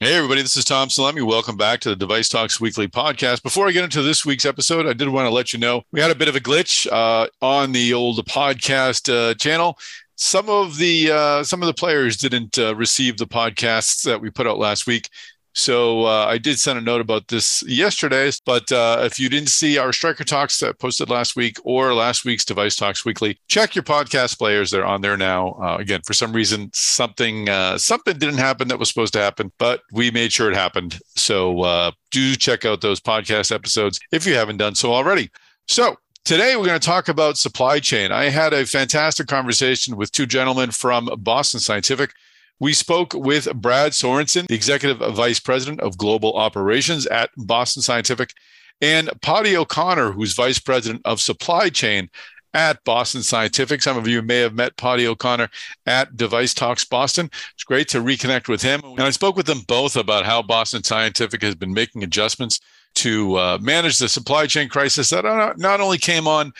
Hey, everybody, this is Tom Salemi. Welcome back to the Device Talks Weekly podcast. Before I get into this week's episode, I did want to let you know we had a bit of a glitch uh, on the old podcast uh, channel. Some of the uh, some of the players didn't uh, receive the podcasts that we put out last week. So uh, I did send a note about this yesterday. But uh, if you didn't see our Stryker Talks that posted last week or last week's Device Talks Weekly, check your podcast players. They're on there now. Uh, again, for some reason, something uh, something didn't happen that was supposed to happen, but we made sure it happened. So uh, do check out those podcast episodes if you haven't done so already. So Today, we're going to talk about supply chain. I had a fantastic conversation with two gentlemen from Boston Scientific. We spoke with Brad Sorensen, the Executive Vice President of Global Operations at Boston Scientific, and Paddy O'Connor, who's Vice President of Supply Chain at Boston Scientific. Some of you may have met Paddy O'Connor at Device Talks Boston. It's great to reconnect with him. And I spoke with them both about how Boston Scientific has been making adjustments to uh, manage the supply chain crisis that not only came on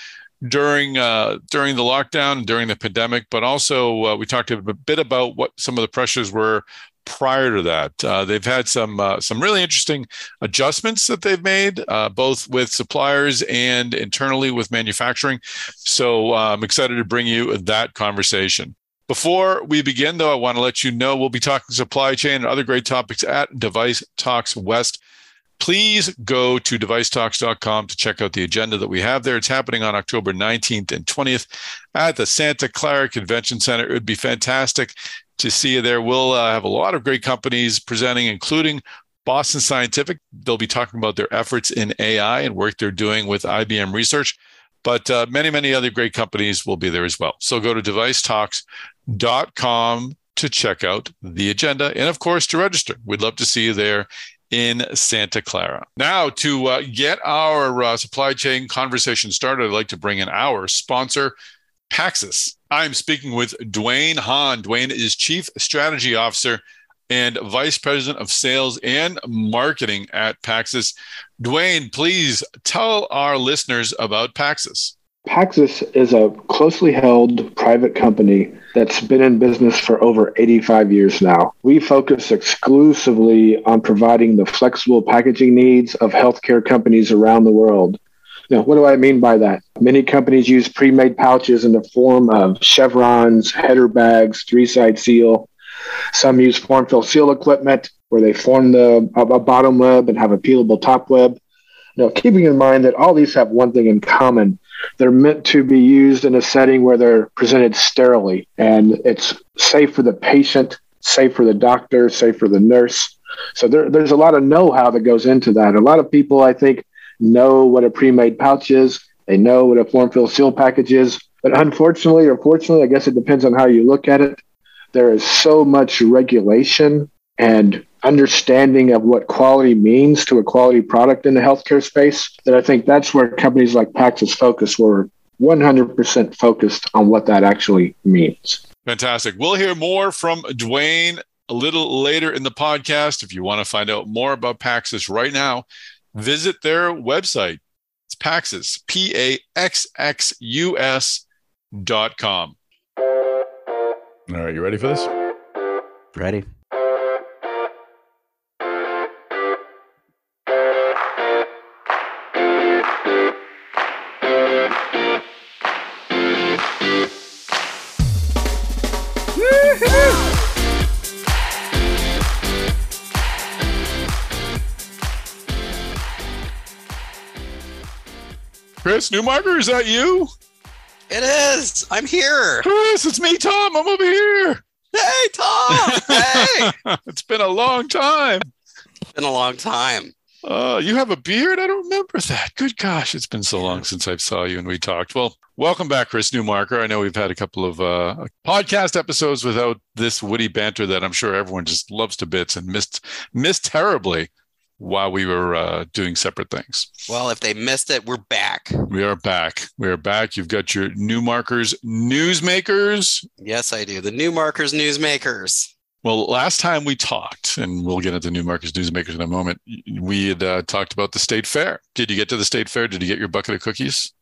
during uh, during the lockdown during the pandemic, but also uh, we talked a bit about what some of the pressures were prior to that. Uh, they've had some uh, some really interesting adjustments that they've made, uh, both with suppliers and internally with manufacturing. So uh, I'm excited to bring you that conversation. Before we begin, though, I want to let you know we'll be talking supply chain and other great topics at Device Talks West please go to devicetalks.com to check out the agenda that we have there. It's happening on October 19th and 20th at the Santa Clara Convention Center. It would be fantastic to see you there. We'll uh, have a lot of great companies presenting, including Boston Scientific. They'll be talking about their efforts in AI and work they're doing with IBM Research. But uh, many, many other great companies will be there as well. So go to devicetalks.com to check out the agenda and, of course, to register. We'd love to see you there in Santa Clara. Now, to uh, get our uh, supply chain conversation started, I'd like to bring in our sponsor, Paxxus. I'm speaking with Dwayne Hahn. Dwayne is Chief Strategy Officer and Vice President of Sales and Marketing at Paxxus. Dwayne, please tell our listeners about Paxxus. Paxxus is a closely held private company that's been in business for over 85 years now. We focus exclusively on providing the flexible packaging needs of healthcare companies around the world. Now, what do I mean by that? Many companies use pre made pouches in the form of chevrons, header bags, three side seal. Some use form fill seal equipment where they form the a bottom web and have a peelable top web. Now, keeping in mind that all these have one thing in common they're meant to be used in a setting where they're presented sterilely and it's safe for the patient, safe for the doctor, safe for the nurse. So there, there's a lot of know how that goes into that. A lot of people, I think, know what a pre made pouch is, they know what a form fill seal package is. But unfortunately, or fortunately, I guess it depends on how you look at it. There is so much regulation and understanding of what quality means to a quality product in the healthcare space that I think that's where companies like Paxxus focus were 100% focused on what that actually means. Fantastic. We'll hear more from Dwayne a little later in the podcast. If you want to find out more about Paxxus right now, visit their website. It's Paxxus, P A X X U S dot com. All right, you ready for this? Ready. Chris Newmarker, is that you? It is. I'm here. Chris, it's me, Tom. I'm over here. Hey, Tom. hey. it's been a long time. It's been a long time. Uh, you have a beard? I don't remember that. Good gosh, it's been so long since I saw you and we talked. Well, welcome back, Chris Newmarker. I know we've had a couple of uh, podcast episodes without this witty banter that I'm sure everyone just loves to bits and missed missed terribly while we were uh, doing separate things. Well, if they missed it, we're back. We are back. We are back. You've got your new markers, newsmakers. Yes, I do. The new markers, newsmakers. Well, last time we talked, and we'll get into new markers, newsmakers in a moment, we had uh, talked about the state fair. Did you get to the state fair? Did you get your bucket of cookies?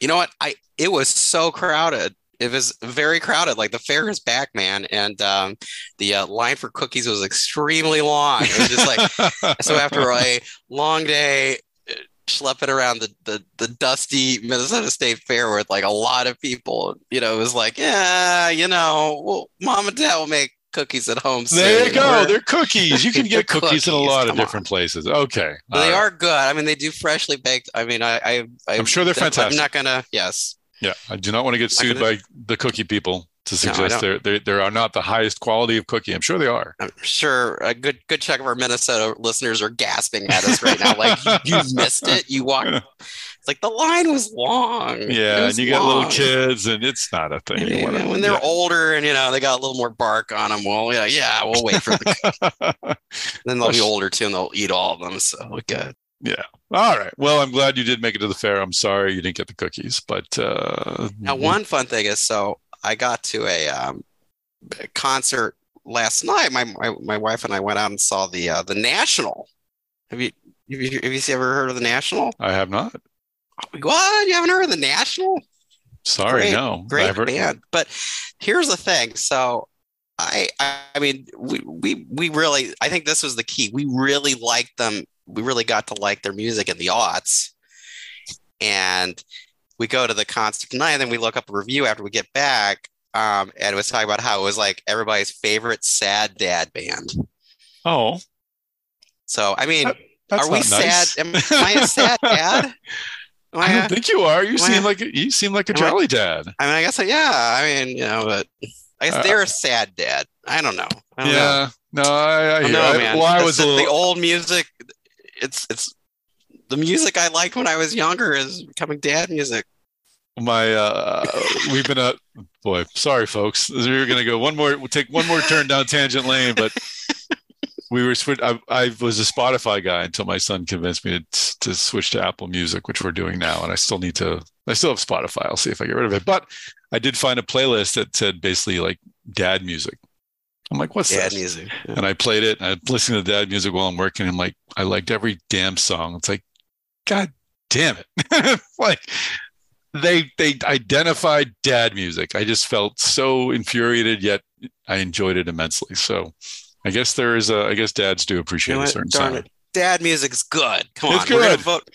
You know what? I it was so crowded it was very crowded. Like the fair is back, man, and um, the uh, line for cookies was extremely long. It was just like so after a long day uh, schlepping around the, the the dusty Minnesota State Fair with like a lot of people, you know, it was like, yeah, you know, well, mom and dad will make cookies at home. There you go. We're- They're cookies. You can get cookies in a lot of different places. Okay. They right. are good. I mean, they do freshly baked. I mean, I, I, I I'm sure they're fantastic. I'm not gonna. Yes, Yeah. I do not want to get sued by the cookie people to No, suggest they're, they they are not the highest quality of cookie. I'm sure they are. I'm sure a good good chunk of our Minnesota listeners are gasping at us right now. Like you, you missed it. You walked. It's like the line was long. Yeah. was And you got little kids, and it's not a thing. And, wanna- when they're yeah. older and you know they got a little more bark on them, well, yeah, yeah, we'll wait for the. then they'll be older too, and they'll eat all of them. So good. Yeah. All right. Well, I'm glad you did make it to the fair. I'm sorry you didn't get the cookies, but uh, Now, one fun thing is, so I got to a, um, concert last night. My, my my wife and I went out and saw the uh, the National. Have you have you have you ever heard of the National? I have not. What? You haven't heard of the National? Sorry, Great- no. Great heard- band. But here's the thing. So I I mean we we we really I think this was the key. We really liked them. We really got to like their music in the aughts. And we go to the concert tonight, and then we look up a review after we get back. Um, and it was talking about how it was like everybody's favorite sad dad band. Oh, So I mean, that's are we nice. sad? Am, am I a sad dad? I I, don't think you are. You Am I seem like you seem like a I- jolly dad. I mean, I guess yeah. I mean, you know, but I guess Uh, they're a sad dad. I don't know. I don't know. Yeah. No, I, I I know, man. well, I was the, little. the old music. It's it's the music I liked when I was younger is becoming dad music. my uh we've been a boy sorry folks we're gonna go one more we'll take one more turn down tangent lane but we were switch I, I was a spotify guy until my son convinced me to, to switch to apple music which we're doing now and i still need to i still have spotify i'll see if i get rid of it but i did find a playlist that said basically like dad music i'm like what's Dad this music. Yeah. and I played it and I listened to dad music while I'm working. I'm like, I liked every damn song. It's like, God damn it. like they, they identified dad music. I just felt so infuriated, yet I enjoyed it immensely. So I guess there is a, I guess dads do You appreciate know a certain Darn sound. it. Dad music is good. Come It's on, we're gonna good. vote.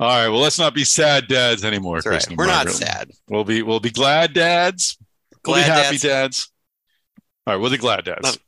All right. Well, let's not be sad dads anymore. Right. We're not sad. We'll be, we'll be glad dads. We'll be happy dads. dads. All right. We'll be glad dads.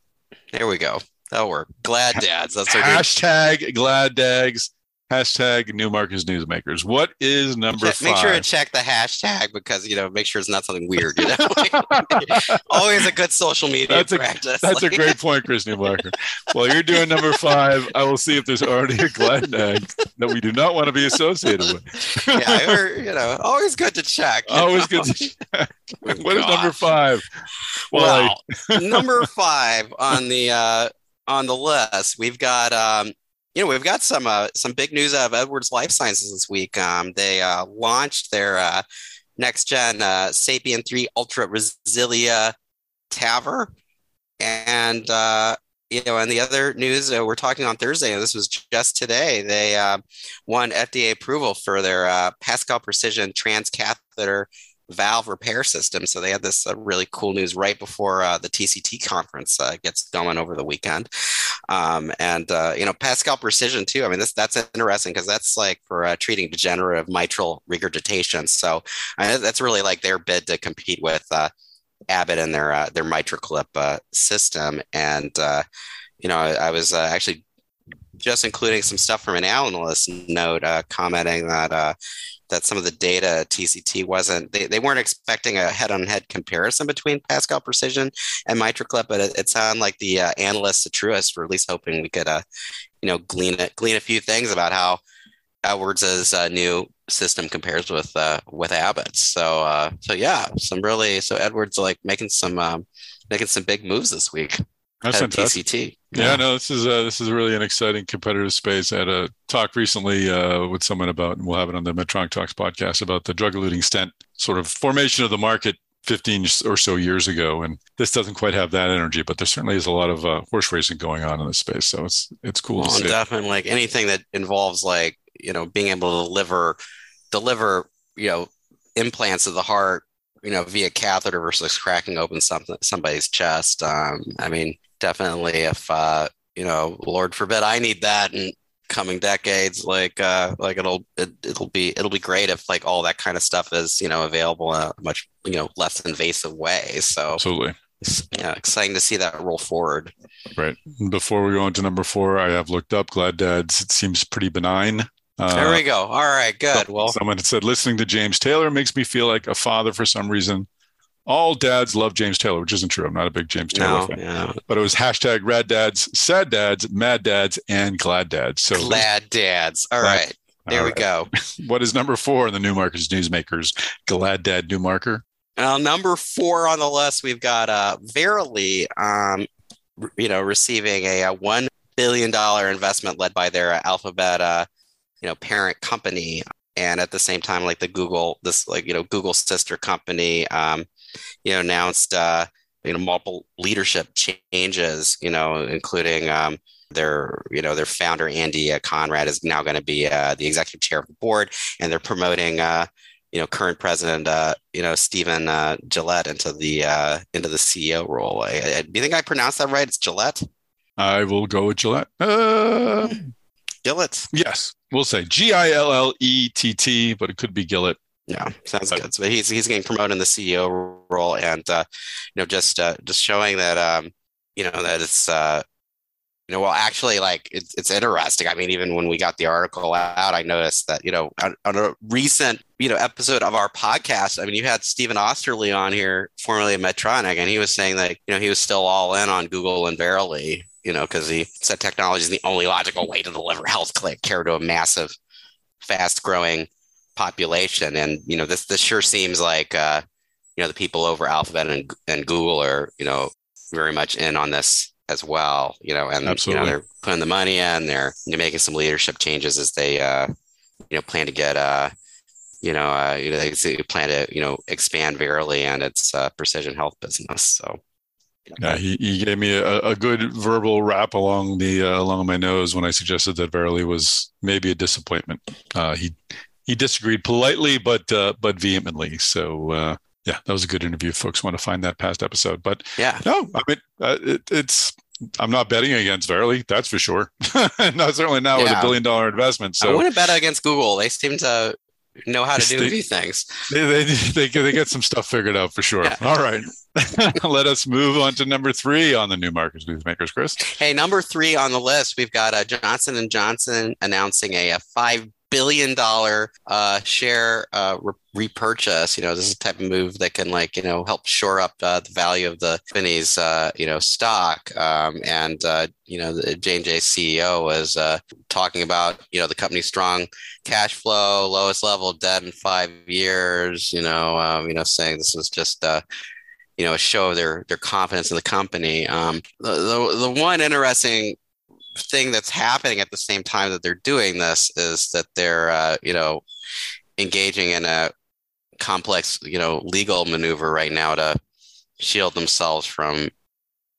There we go. Oh, That'll work. Glad dads. That's our Hashtag glad dags. Hashtag new markers newsmakers. What is number Check- five? Make sure to check the hashtag because you know, make sure it's not something weird. You know, always a good social media That's a- practice. That's a great point, Chris Newmarker. While you're doing number five, I will see if there's already a glad dag that we do not want to be associated with. yeah, or, you know, always good to check. Always know? good to check. What is number Gosh. five? Well, Well, number five on the uh, on the list, we've got um, you know we've got some uh, some big news out of Edwards Lifesciences this week. Um, they uh, launched their uh, next gen uh, Sapien three Ultra Resilia TAVR, and uh, you know, and the other news uh, we're talking on Thursday, and this was just today. They uh, won FDA approval for their uh, Pascal Precision transcatheter valve repair system. So they had this uh, really cool news right before uh, the TCT conference uh, gets going over the weekend. Um, and uh, you know, Pascal Precision too. I mean, this that's interesting because that's like for uh, treating degenerative mitral regurgitation. So that's really like their bid to compete with uh, Abbott and their their MitraClip system. And you know, I, I was actually just including some stuff from an analyst note commenting that that some of the data TCT wasn't they, they weren't expecting a head-on-head comparison between Pascal Precision and MitraClip, but it, it sounded like the uh, analysts at Truist were at least hoping we could uh, you know glean it, glean a few things about how Edwards' uh, new system compares with uh, with Abbott's. So uh, so yeah, some really so Edwards like making some um, making some big moves this week. That's fantastic. TCT. Yeah, no, this is uh, this is really an exciting competitive space. I had a talk recently uh, with someone about, and we'll have it on the Medtronic Talks podcast about the drug-eluting stent sort of formation of the market 15 or so years ago, and this doesn't quite have that energy, but there certainly is a lot of uh, horse racing going on in this space. So it's it's cool Well, to and see. definitely like anything that involves like you know being able to deliver deliver you know implants of the heart you know, via catheter versus cracking open something somebody's chest. Um, I mean, definitely if uh, you know, Lord forbid I need that in coming decades, like uh, like it'll it, it'll be it'll be great if like all that kind of stuff is you know available in a much you know less invasive way. So Absolutely. yeah, exciting to see that roll forward. Right. Before we go on to number four, I have looked up Glad Dads. It seems pretty benign. Uh, there we go. All right, good. Well, someone said listening to James Taylor makes me feel like a father for some reason. All dads love James Taylor, which isn't true. I'm not a big James Taylor no, fan. But it was hashtag rad dads, sad dads, mad dads, and glad dads. So glad dads. All Glad- right, there All we right. go. what is number four in the Newmarkers Newsmakers? Glad Dad Newmarker. Uh, number four on the list, we've got uh, Verily, um, you know, receiving a, uh one billion dollar investment led by their uh, Alphabet, uh, you know, parent company, and at the same time, like the Google, this like you know, Google sister company, um, you know, announced uh, you know multiple leadership changes, you know, including um, their you know their founder Andy uh, Conrad is now going to be uh, the executive chair of the board, and they're promoting. Uh, you know, current president, uh, you know, Stephen uh, Gillette into the uh, into the CEO role. I, I, do you think I pronounced that right? It's Gillette. I will go with Gillette. Uh, Gillette. yes, we'll say G I L L E T T, but it could be Gillette. Yeah, sounds good. So he's he's getting promoted in the CEO role, and uh, you know, just uh, just showing that um, you know that it's uh, you know, well, actually, like it's it's interesting. I mean, even when we got the article out, I noticed that you know on, on a recent you know episode of our podcast, I mean, you had Stephen Oesterle on here, formerly of Medtronic, and he was saying that you know he was still all in on Google and Verily, you know, because he said technology is the only logical way to deliver health care to a massive, fast growing population, and you know this this sure seems like uh, you know the people over Alphabet and and Google are you know very much in on this as well, you know, and you know they're putting the money in, they're you know, making some leadership changes as they uh, you know plan to get uh, you know, uh, you know, they they plan to you know expand Verily and its uh, precision health business. So Yeah, he, he gave me a, a good verbal rap along the uh, along my nose when I suggested that Verily was maybe a disappointment. Uh, he he disagreed politely, but uh, but vehemently. So uh, yeah, that was a good interview. Folks want to find that past episode, but yeah, no, I mean uh, it, it's. I'm not betting against Verily, that's for sure. not certainly not with a billion dollar investment. So I wouldn't bet against Google. They seem to know how to do They- a few things. they, they, they, get- they get some stuff figured out for sure. Yeah. All right. Let us move on to number three on the new Markers Newsmakers, Chris. Hey, number three on the list, we've got uh, Johnson and Johnson announcing a, a five billion dollar uh, share uh, re- repurchase. You know, this is the type of move that can like you know help shore up uh, the value of the company's uh, you know stock. Um, and uh, you know, the J and J CEO was uh, talking about you know the company's strong cash flow, lowest level debt in five years. You know, um, you know, saying this was just. You know, a show of their their confidence in the company. Um, the, the the one interesting thing that's happening at the same time that they're doing this is that they're uh, you know engaging in a complex you know legal maneuver right now to shield themselves from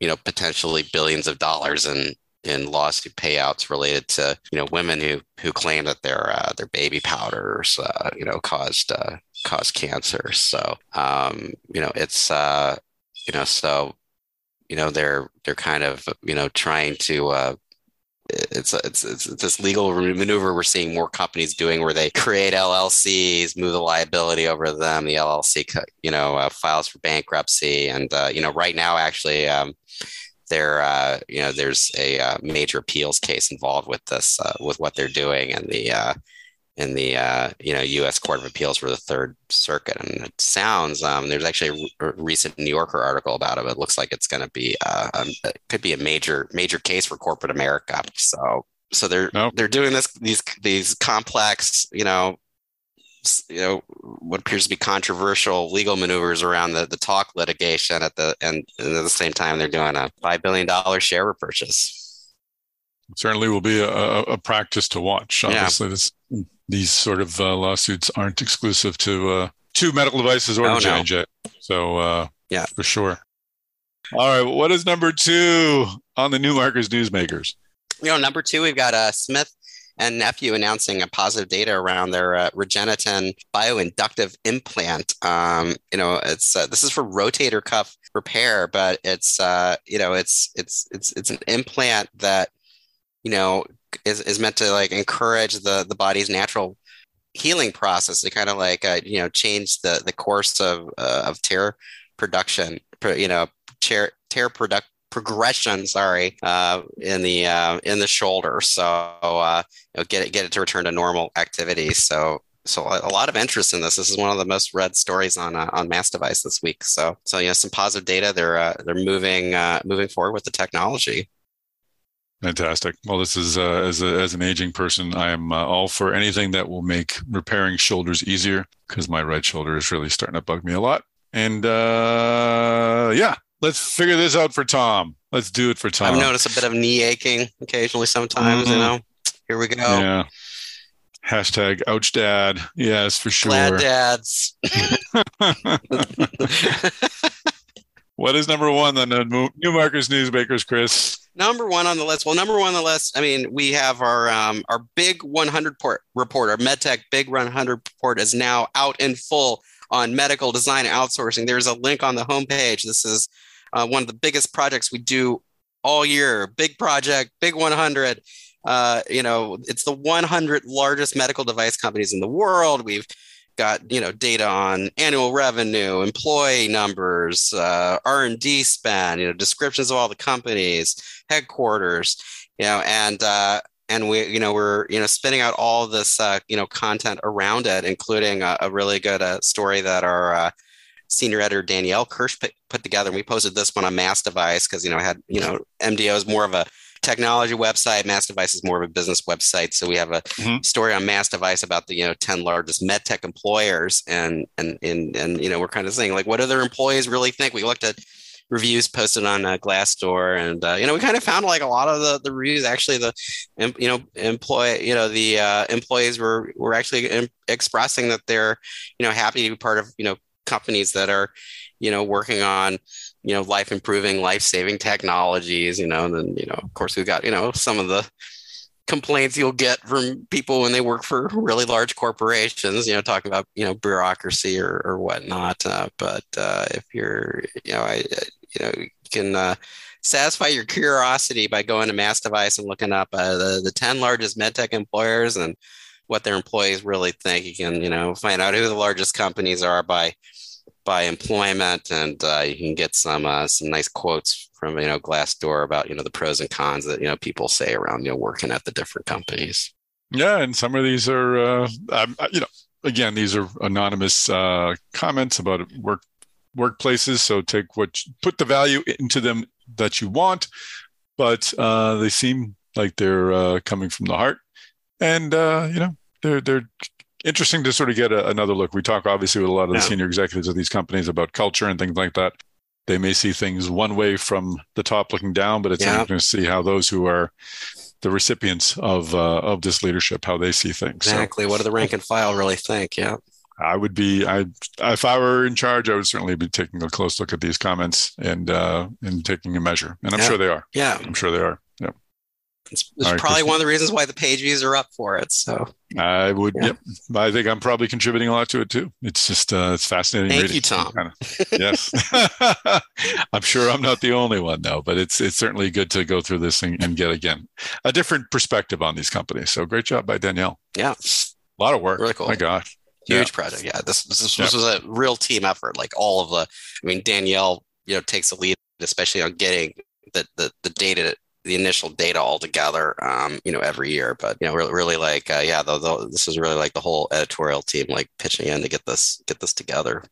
you know potentially billions of dollars in in lawsuit payouts related to you know women who who claim that their uh, their baby powders uh, you know caused uh, caused cancer. So um, you know it's uh, you know so you know they're they're kind of you know trying to uh, it's, it's it's this legal maneuver we're seeing more companies doing where they create LLCs, move the liability over to them. The LLC, you know, uh, files for bankruptcy, and uh, you know, right now actually, um, there, uh, you know, there's a uh, major appeals case involved with this, uh, with what they're doing, and the uh, in the uh, you know U.S. Court of Appeals for the Third Circuit, and it sounds um, there's actually a, re- a recent New Yorker article about it. But it looks like it's going to be uh, um, it could be a major major case for corporate America. So so they're No. they're doing this these these complex you know you know what appears to be controversial legal maneuvers around the, the talc litigation at the and, and at the same time they're doing a five billion dollar share repurchase. Certainly will be a, a, practice to watch. Yeah. Obviously, this, these sort of uh, lawsuits aren't exclusive to uh, to medical devices or Oh, J no. and J. So uh, Yeah. for sure. All right, what is number two on the New Markers Newsmakers? you know, number two, we've got uh, Smith and nephew announcing a positive data around their uh, bioinductive implant. Um, you know, it's uh, this is for rotator cuff repair, but it's uh, you know, it's it's it's it's an implant that you know is, is meant to like encourage the the body's natural healing process to kind of like uh, you know change the the course of uh, of tear production you know tear tear product progression sorry uh, in the uh, in the shoulder so uh, you know, get it get it to return to normal activity so so a lot of interest in this. This is one of the most read stories on uh, on Mass Device this week. So so yeah, some positive data. They're uh, they're moving uh, moving forward with the technology. Fantastic. Well, this is uh, as a, as an aging person, I am uh, all for anything that will make repairing shoulders easier because my right shoulder is really starting to bug me a lot. And uh, yeah, let's figure this out for Tom. Let's do it for Tom. I've noticed a bit of knee aching occasionally. Sometimes, mm-hmm. you know. Here we go. Yeah. Hashtag ouch dad. Yes, for sure. Glad dads. what is number one on the Newmarkers Newsmakers, Chris? Number one on the list. Well, number one on the list. I mean, we have our um, our big 100 port, report. Our MedTech Big 100 report is now out in full on medical design outsourcing. There's a link on the homepage. This is uh, one of the biggest projects we do all year. Big project, Big 100. Uh, you know, it's the 100 largest medical device companies in the world. We've got you know data on annual revenue, employee numbers, uh, R and D spend, you know descriptions of all the companies, headquarters, you know, and uh, and we you know we're you know spinning out all this uh, you know content around it, including a, a really good uh, story that our uh, senior editor Danielle Kirsch put, put together. And we posted this one on Mass Device because you know had you know MDO is more of a technology website. Mass Device is more of a business website. So we have a mm-hmm. story on Mass Device about the you know ten largest medtech employers, and and and and you know we're kind of saying like what do their employees really think? We looked at reviews posted on uh, Glassdoor, and uh, you know we kind of found like a lot of the, the reviews actually the you know employ you know the uh, employees were were actually em- expressing that they're you know happy to be part of you know companies that are you know working on you know life improving life saving technologies you know and then you know of course we've got you know some of the complaints you'll get from people when they work for really large corporations you know talking about you know bureaucracy or, or whatnot uh, but uh, if you're you know i you know you can uh, satisfy your curiosity by going to mass device and looking up uh, the, the 10 largest medtech employers and what their employees really think. You can you know find out who the largest companies are by by employment, and uh, you can get some uh, some nice quotes from you know Glassdoor about you know the pros and cons that you know people say around you know working at the different companies. Yeah, and some of these are uh, you know again these are anonymous uh, comments about work workplaces. So take what put the value into them that you want, but uh, they seem like they're uh, coming from the heart, and you know they're they're interesting to sort of get a, another look. We talk obviously with a lot of the yeah. senior executives of these companies about culture and things like that. They may see things one way from the top looking down, but it's yeah. interesting to see how those who are the recipients of uh, of this leadership how they see things. Exactly. So, what do the rank and file really think? Yeah. I would be I if I were in charge, I would certainly be taking a close look at these comments and uh, and taking a measure. And I'm yeah. sure they are. Yeah, I'm sure they are. It's, it's right, probably one of the reasons why the page views are up for it. So I would, yeah. yep. I think I'm probably contributing a lot to it too. It's just, uh, it's fascinating. Thank reading. you, Tom. Kind of, yes, I'm sure I'm not the only one though, but it's it's certainly good to go through this and, and, get again a different perspective on these companies. So great job by Danielle. Yeah, a lot of work. Really cool. My gosh, huge yeah. project. Yeah, this this, this yep. was a real team effort. Like all of the, I mean, Danielle, you know, takes the lead, especially on getting the the, the data the initial data all together, um, you know, every year. But you know, really, really like, uh, yeah, the, the, this is really like the whole editorial team like pitching in to get this get this together,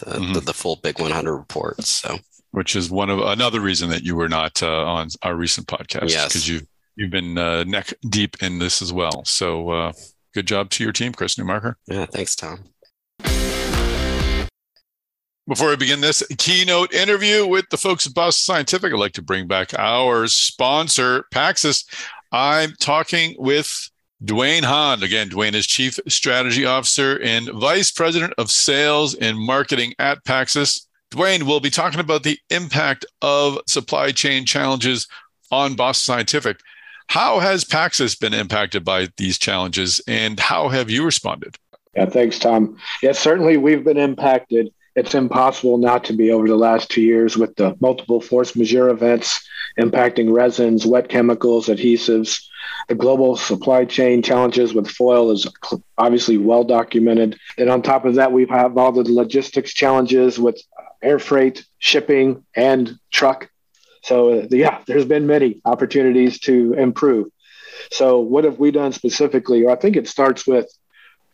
the, mm-hmm. the, the, full Big 100 reports. So, which is one of another reason that you were not uh, on our recent podcast, yes, because you you've been uh, neck deep in this as well. So, uh, good job to your team, Chris Newmarker. Yeah, thanks, Tom. Before we begin this keynote interview with the folks at Boston Scientific, I'd like to bring back our sponsor, Paxxus. I'm talking with Dwayne Hahn. Again, Dwayne is Chief Strategy Officer and Vice President of Sales and Marketing at Paxxus. Dwayne will be talking about the impact of supply chain challenges on Boston Scientific. How has Paxxus been impacted by these challenges and how have you responded? Yeah, thanks, Tom. Yes, certainly we've been impacted. It's impossible not to be over the last two years with the multiple force majeure events impacting resins, wet chemicals, adhesives. The global supply chain challenges with foil is obviously well documented. And on top of that, we have all the logistics challenges with air freight, shipping, and truck. So, uh, yeah, there's been many opportunities to improve. So, what have we done specifically? I think it starts with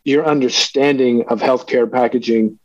your understanding of healthcare packaging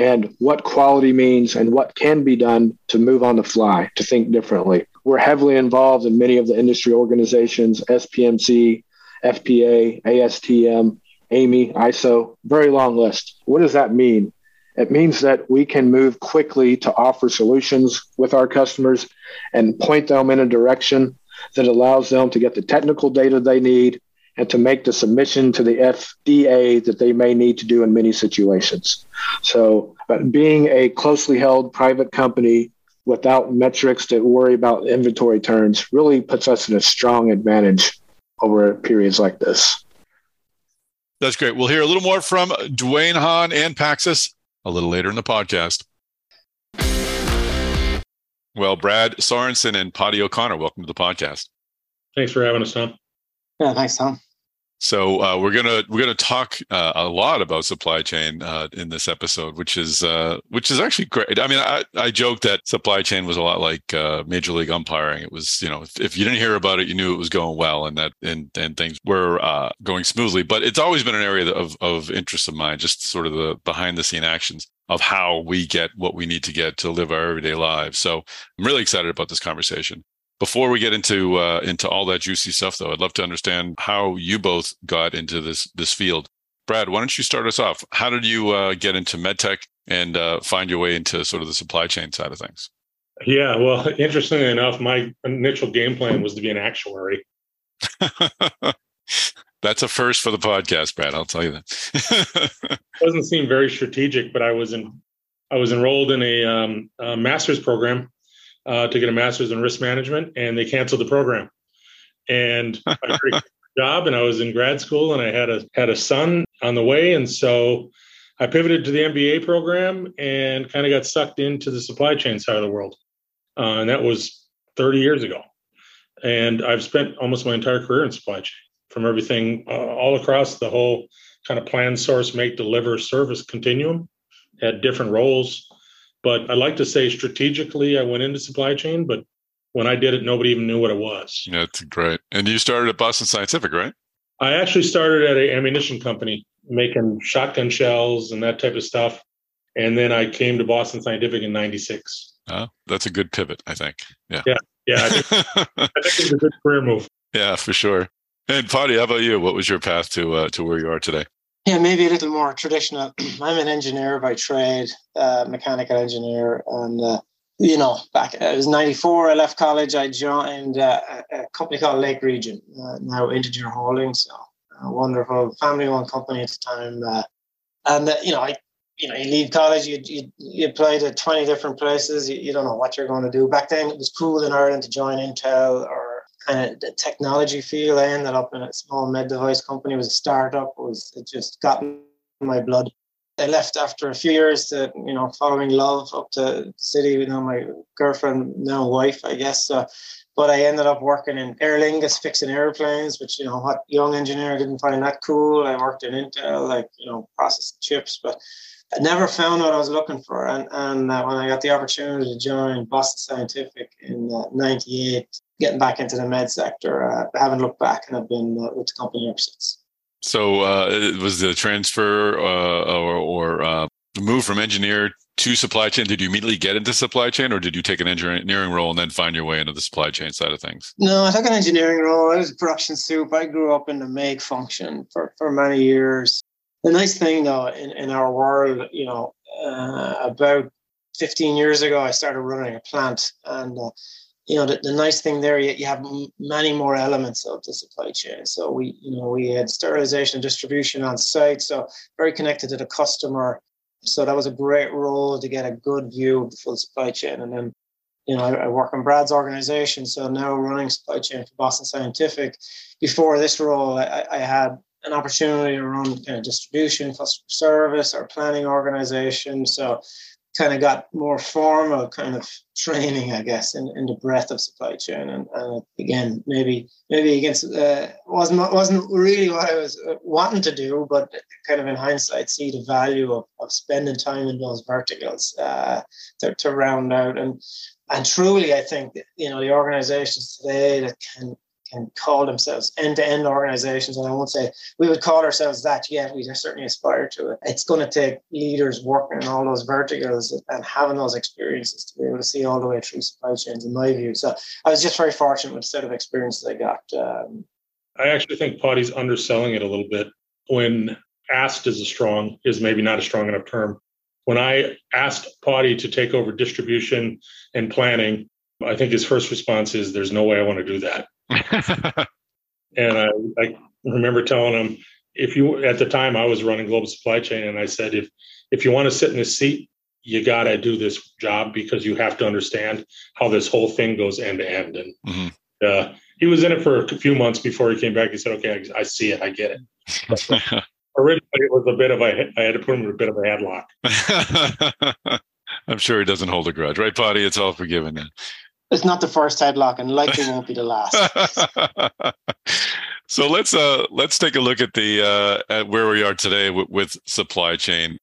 and what quality means and what can be done to move on the fly, to think differently. We're heavily involved in many of the industry organizations, SPMC, FPA, ASTM, AAMI, ISO, very long list. What does that mean? It means that we can move quickly to offer solutions with our customers and point them in a direction that allows them to get the technical data they need and to make the submission to the FDA that they may need to do in many situations. So, being a closely held private company without metrics to worry about inventory turns really puts us in a strong advantage over periods like this. That's great. We'll hear a little more from Dwayne Hahn and Paxxus a little later in the podcast. Well, Brad Sorensen and Paddy O'Connor, welcome to the podcast. Thanks for having us, Tom. Yeah, thanks, Tom. So uh, we're gonna we're gonna talk uh, a lot about supply chain uh, in this episode, which is uh, which is actually great. I mean, I, I joked that supply chain was a lot like uh, major league umpiring. It was you know if, if, you didn't hear about it, you knew it was going well, and that and and things were uh, going smoothly. But it's always been an area of of interest of mine, just sort of the behind the scene actions of how we get what we need to get to live our everyday lives. So I'm really excited about this conversation. Before we get into uh, into all that juicy stuff, though, I'd love to understand how you both got into this this field. Brad, why don't you start us off? How did you uh, get into medtech and uh, find your way into sort of the supply chain side of things? Yeah, well, interestingly enough, my initial game plan was to be an actuary. That's a first for the podcast, Brad. I'll tell you that. Doesn't seem very strategic, but I was in I was enrolled in a, um, a master's program uh, to get a master's in risk management, and they canceled the program. And a job, and I was in grad school, and I had a had a son on the way, and so I pivoted to the MBA program and kind of got sucked into the supply chain side of the world, uh, and that was 30 years ago. And I've spent almost my entire career in supply chain, from everything uh, all across the whole kind of plan, source, make, deliver, service continuum. Had different roles but I like to say strategically, I went into supply chain, but when I did it, nobody even knew what it was. Yeah, that's great. And you started at Boston Scientific, right? I actually started at an ammunition company making shotgun shells and that type of stuff. And then I came to Boston Scientific in 96. Oh, that's a good pivot, I think. Yeah. Yeah. Yeah. I think, I think it was a good career move. Yeah, for sure. And Paddy, how about you? What was your path to uh, to where you are today? Yeah, maybe a little more traditional. I'm an engineer by trade, uh, mechanical engineer, and uh, you know, back it was '94. I left college. I joined uh, a company called Lake Region, uh, now Integer Holdings. So, a wonderful family-owned company at the time. Uh, and uh, you know, I, you know, you leave college, you you, you apply to 20 different places. You, you don't know what you're going to do. Back then, it was cool in Ireland to join Intel or kind of the technology field. I ended up in a small med device company. It was a startup. It was it just got my blood. I left after a few years to you know following love up to city. You know my girlfriend now wife, I guess. But I ended up working in Aer Lingus fixing airplanes, which you know what young engineer didn't find that cool. I worked in Intel, like you know processing chips, but I never found what I was looking for. And, and uh, when I got the opportunity to join Boston Scientific in uh, 98, getting back into the med sector. Uh, I haven't looked back and I've been uh, with the company ever since. So, uh, was the transfer uh, or, or uh, move from engineer to supply chain? Did you immediately get into supply chain, or did you take an engineering role and then find your way into the supply chain side of things? No, I took an engineering role. I was production soup. I grew up in the make function for, for many years. The nice thing, though, in, in our world, you know, uh, about 15 years ago, I started running a plant and you know, the, the nice thing there, you, you have many more elements of the supply chain. So we, you know, we had sterilization and distribution on site, so very connected to the customer. So that was a great role to get a good view of the full supply chain. And then you know, I, I, work in Brad's organization, so now running supply chain for Boston Scientific. Before this role, I, I had an opportunity to run kind of distribution, customer service, or planning organization. So kind of got more formal kind of training, I guess, in, in the breadth of supply chain. And, and again, maybe maybe against uh, wasn't wasn't really what I was uh, wanting to do, but kind of in hindsight, see the value of, of spending time in those verticals uh, to, to round out. And and truly, I think you know the organizations today that can can call themselves end-to-end organizations. And i won't say we would call ourselves that yet. We certainly aspire to it. It's going to take leaders working in all those verticals and having those experiences to be able to see all the way through supply chains in my view. So i was just very fortunate with the set of experiences i got um, i actually think Paddy's underselling it a little bit when asked is a strong is maybe not a strong enough term. When i asked Paddy to take over distribution and planning I think his first response is, "There's no way I want to do that." And I, I remember telling him, if you at the time I was running global supply chain, and I said, if if you want to sit in this seat, you got to do this job because you have to understand how this whole thing goes end to end. And mm-hmm. uh, he was in it for a few months before he came back. He said, "Okay, I, I see it. I get it." originally, it was a bit of a. I had to put him in a bit of a headlock. I'm sure he doesn't hold a grudge, right, Paddy? It's all forgiven. It's not the first headlock, and likely won't be the last. so let's uh let's take a look at the uh at where we are today with, supply chain.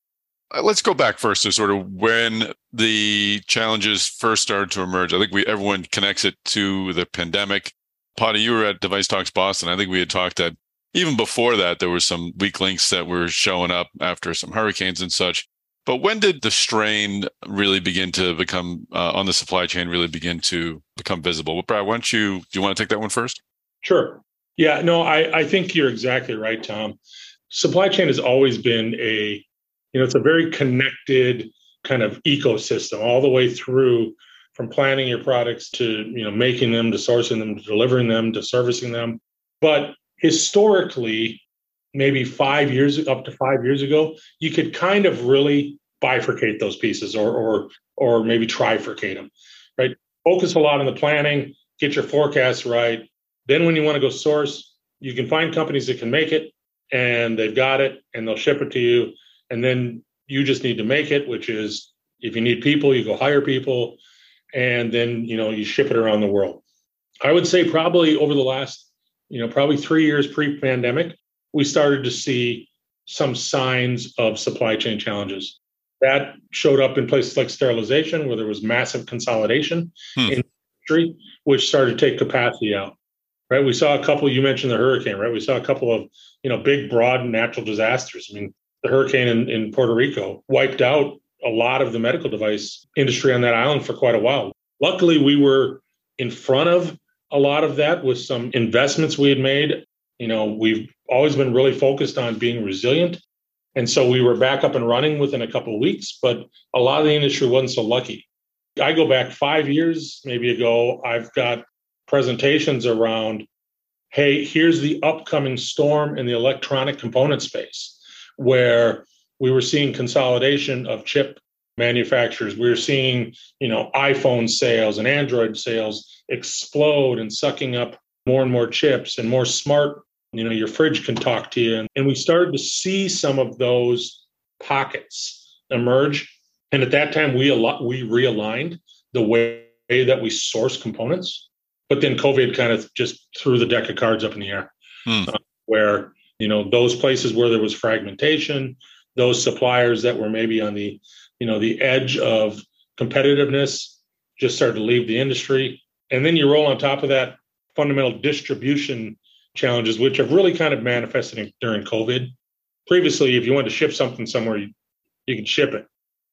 Uh, let's go back first to sort of when the challenges first started to emerge. I think we everyone connects it to the pandemic. Paddy, you were at Device Talks Boston. I think we had talked that even before that, there were some weak links that were showing up after some hurricanes and such. But when did the strain really begin to become uh, on the supply chain really begin to become visible? Well, Brad, why don't you do you want to take that one first? Sure. Yeah, no, I, I think you're exactly right, Tom. Supply chain has always been a, you know, it's a very connected kind of ecosystem all the way through from planning your products to, you know, making them to sourcing them to delivering them to servicing them. But historically, maybe five years up to five years ago, you could kind of really bifurcate those pieces or or or maybe trifurcate them, right? Focus a lot on the planning, get your forecasts right. Then when you want to go source, you can find companies that can make it and they've got it and they'll ship it to you. And then you just need to make it, which is if you need people, you go hire people and then you know you ship it around the world. I would say probably over the last, you know, probably three years pre-pandemic, we started to see some signs of supply chain challenges. That showed up in places like sterilization, where there was massive consolidation hmm. in industry, which started to take capacity out. Right. We saw a couple, you mentioned the hurricane, right? We saw a couple of, you know, big, broad natural disasters. I mean, the hurricane in, in Puerto Rico wiped out a lot of the medical device industry on that island for quite a while. Luckily, we were in front of a lot of that with some investments we had made. You know, we've always been really focused on being resilient. And so we were back up and running within a couple of weeks, but a lot of the industry wasn't so lucky. I go back five years, maybe ago, I've got presentations around hey, here's the upcoming storm in the electronic component space where we were seeing consolidation of chip manufacturers. We were seeing, you know, iPhone sales and Android sales explode and sucking up more and more chips and more smart you know your fridge can talk to you. And we started to see some of those pockets emerge. And at that time we a lot we realigned the way that we source components. But then covid kind of just threw the deck of cards up in the air hmm. uh, where you know those places where there was fragmentation those suppliers that were maybe on the you know the edge of competitiveness just started to leave the industry. And then you roll on top of that fundamental distribution challenges, which have really kind of manifested during COVID. Previously, if you wanted to ship something somewhere, you, you could ship it.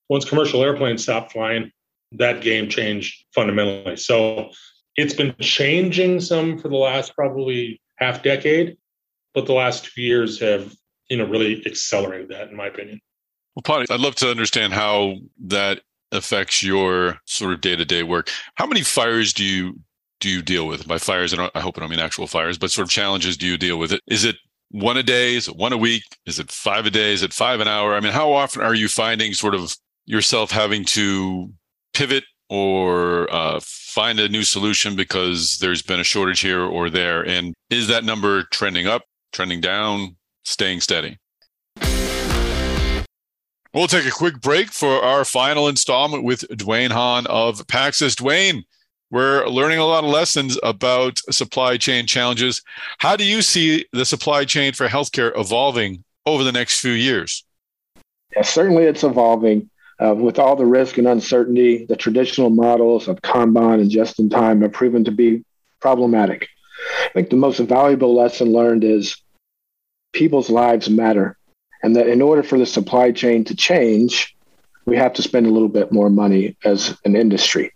Once commercial airplanes stopped flying, that game changed fundamentally. So it's been changing some for the last probably half decade, but the last two years have you know really accelerated that, in my opinion. Well, Paddy, I'd love to understand how that affects your sort of day to day work. How many fires do you do you deal with? By fires, I, I hope I don't mean actual fires, but sort of challenges do you deal with it? Is it one a day? Is it one a week? Is it five a day? Is it five an hour? I mean, how often are you finding sort of yourself having to pivot or uh, find a new solution because there's been a shortage here or there? And is that number trending up, trending down, staying steady? We'll take a quick break for our final installment with Dwayne Hahn of Paxxus. Dwayne, we're learning a lot of lessons about supply chain challenges. How do you see the supply chain for healthcare evolving over the next few years? Yeah, certainly it's evolving. Uh, with all the risk and uncertainty, the traditional models of Kanban and just in time have proven to be problematic. I think the most valuable lesson learned is people's lives matter and that in order for the supply chain to change, we have to spend a little bit more money as an industry.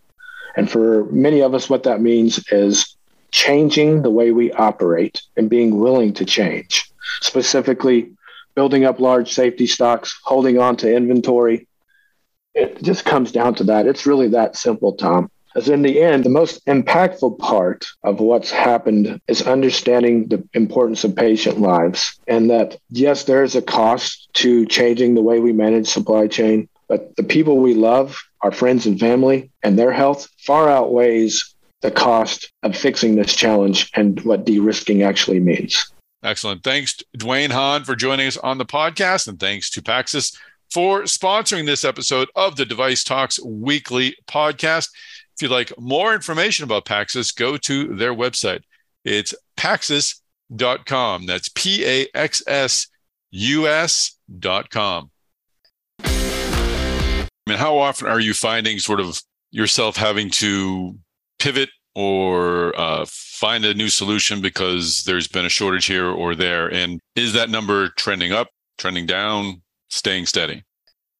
And for many of us, what that means is changing the way we operate and being willing to change, specifically building up large safety stocks, holding on to inventory. It just comes down to that. It's really that simple, Tom. As in the end, the most impactful part of what's happened is understanding the importance of patient lives. And that, yes, there is a cost to changing the way we manage supply chain, but the people we love, our friends and family, and their health far outweighs the cost of fixing this challenge and what de risking actually means. Excellent. Thanks, Dwayne Hahn, for joining us on the podcast. And thanks to Paxxus for sponsoring this episode of the Device Talks weekly podcast. If you'd like more information about Paxxus, go to their website. It's paxxus.com. That's P A X S U S.com. I mean, how often are you finding sort of yourself having to pivot or uh, find a new solution because there's been a shortage here or there? And is that number trending up, trending down, staying steady?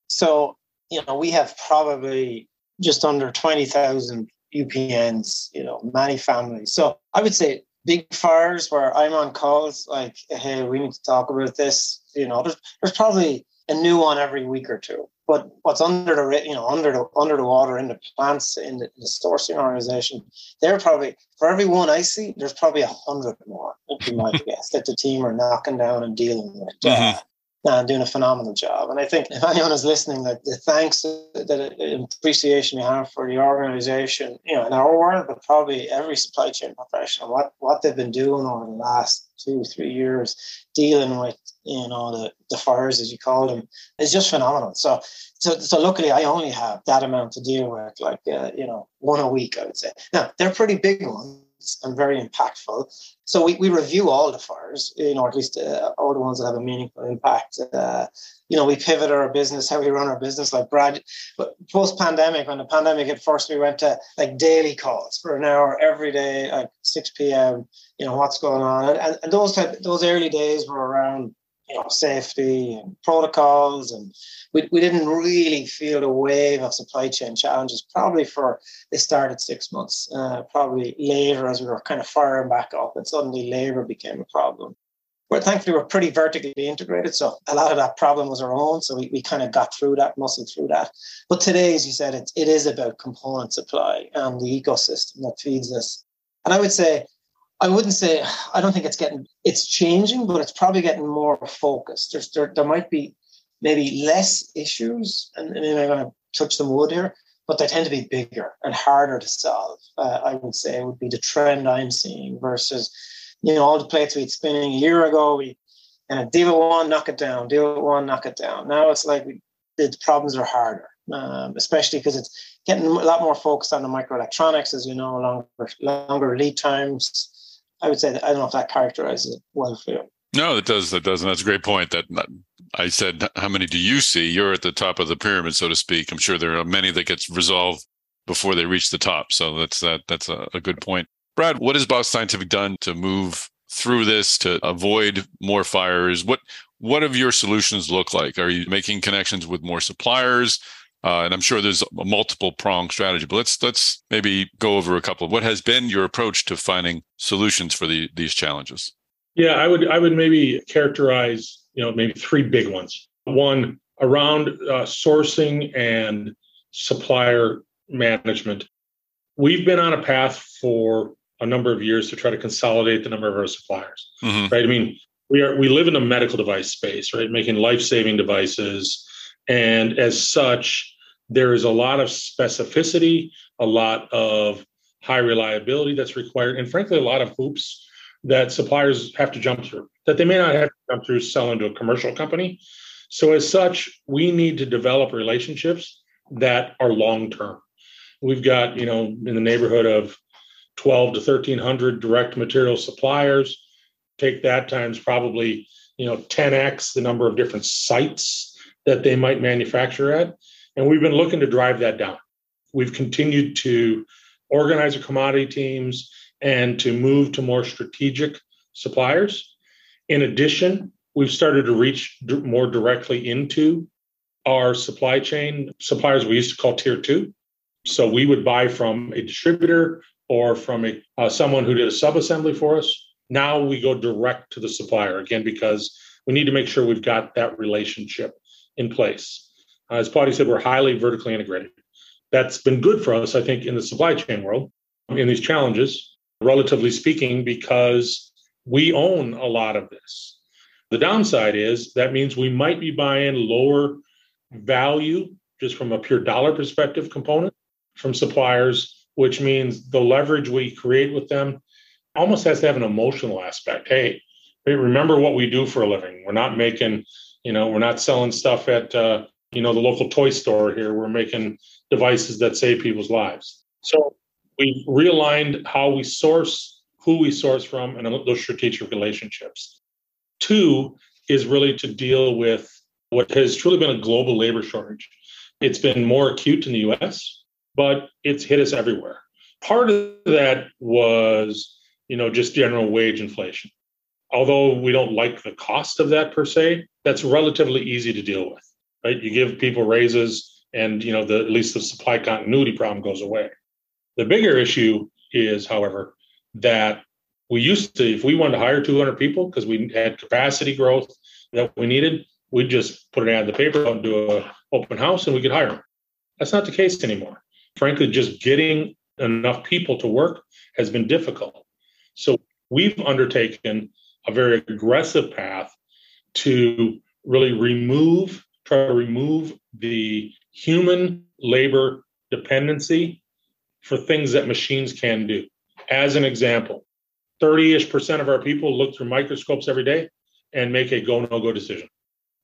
So, you know, we have probably just under 20,000 UPNs, you know, many families. So I would say big fires where I'm on calls, like, hey, we need to talk about this. You know, there's, there's probably a new one every week or two. But what's under the you know under the under the water in the plants in the, in the sourcing organization, they're probably for every one I see, there's probably a hundred more. Would be my guess that the team are knocking down and dealing with. Mm-hmm. Uh, and doing a phenomenal job. And I think if anyone is listening, that the thanks, that appreciation you have for the organization, you know, in our world, but probably every supply chain professional, what what they've been doing over the last two, three years, dealing with, you know, the, the fires as you call them, is just phenomenal. So so so luckily I only have that amount to deal with, like uh, you know, one a week, I would say. Now they're pretty big ones and very impactful. So we, we review all the fires, you know, at least uh, all the ones that have a meaningful impact. Uh, you know, we pivot our business, how we run our business. Like Brad, but post pandemic, when the pandemic hit first, we went to like daily calls for an hour every day, like 6 p.m. You know what's going on, and, and those type, those early days were around you know safety and protocols and we, we didn't really feel the wave of supply chain challenges probably for they started six months uh, probably later as we were kind of firing back up and suddenly labor became a problem. But thankfully we're pretty vertically integrated so a lot of that problem was our own so we, we kind of got through that muscled through that. But today as you said it, it is about component supply and the ecosystem that feeds us. And i would say I wouldn't say I don't think it's getting it's changing, but it's probably getting more focused. There's there, there might be maybe less issues, and, and I'm going to touch the wood here, but they tend to be bigger and harder to solve. Uh, I would say would be the trend I'm seeing versus you know all the plates we'd spinning a year ago. We and uh, deal one, knock it down. Deal one, knock it down. Now it's like we, the problems are harder, um, especially because it's getting a lot more focused on the microelectronics, as you know, longer longer lead times I would say that I don't know if that characterizes it well for you. No, it does. That does, and that's a great point. That uh, I said, how many do you see? You're at the top of the pyramid, so to speak. I'm sure there are many that gets resolved before they reach the top. So that's that. That's a, a good point. Brad, what has Boston Scientific done to move through this to avoid more fires? What what have your solutions look like? Are you making connections with more suppliers? Uh, and I'm sure there's a multiple prong strategy, but let's let's maybe go over a couple of what has been your approach to finding solutions for the, these challenges. Yeah, I would I would maybe characterize you know maybe three big ones. One around uh, sourcing and supplier management. We've been on a path for a number of years to try to consolidate the number of our suppliers. Mm-hmm. Right? I mean, we are we live in a medical device space, right? Making life saving devices and as such, there is a lot of specificity, a lot of high reliability that's required, and frankly, a lot of hoops that suppliers have to jump through that they may not have to jump through selling to a commercial company. So, as such, we need to develop relationships that are long term. We've got, you know, in the neighborhood of 12 to 1300 direct material suppliers. Take that times probably, you know, 10x the number of different sites that they might manufacture at. And we've been looking to drive that down. We've continued to organize our commodity teams and to move to more strategic suppliers. In addition, we've started to reach more directly into our supply chain suppliers we used to call tier two. So we would buy from a distributor or from a uh, someone who did a subassembly for us. Now we go direct to the supplier again because we need to make sure we've got that relationship in place. Uh, as Paddy said, we're highly vertically integrated. That's been good for us, I think, in the supply chain world in these challenges, relatively speaking, because we own a lot of this. The downside is that means we might be buying lower value, just from a pure dollar perspective component from suppliers, which means the leverage we create with them almost has to have an emotional aspect. Hey, remember what we do for a living. We're not making, you know, we're not selling stuff at, uh, you know, the local toy store here. We're making devices that save people's lives. So we've realigned how we source, who we source from, and those strategic relationships. Two is really to deal with what has truly been a global labor shortage. It's been more acute in the US, but it's hit us everywhere. Part of that was, you know, just general wage inflation. Although we don't like the cost of that per se, that's relatively easy to deal with. Right? You give people raises and, you know, the at least the supply continuity problem goes away. The bigger issue is, however, that we used to, if we wanted to hire 200 people because we had capacity growth that we needed, we'd just put an ad in the paper and do an open house and we could hire them. That's not the case anymore. Frankly, just getting enough people to work has been difficult. So we've undertaken a very aggressive path to really remove, try to remove the human labor dependency for things that machines can do. As an example, 30 ish percent of our people look through microscopes every day and make a go no go decision.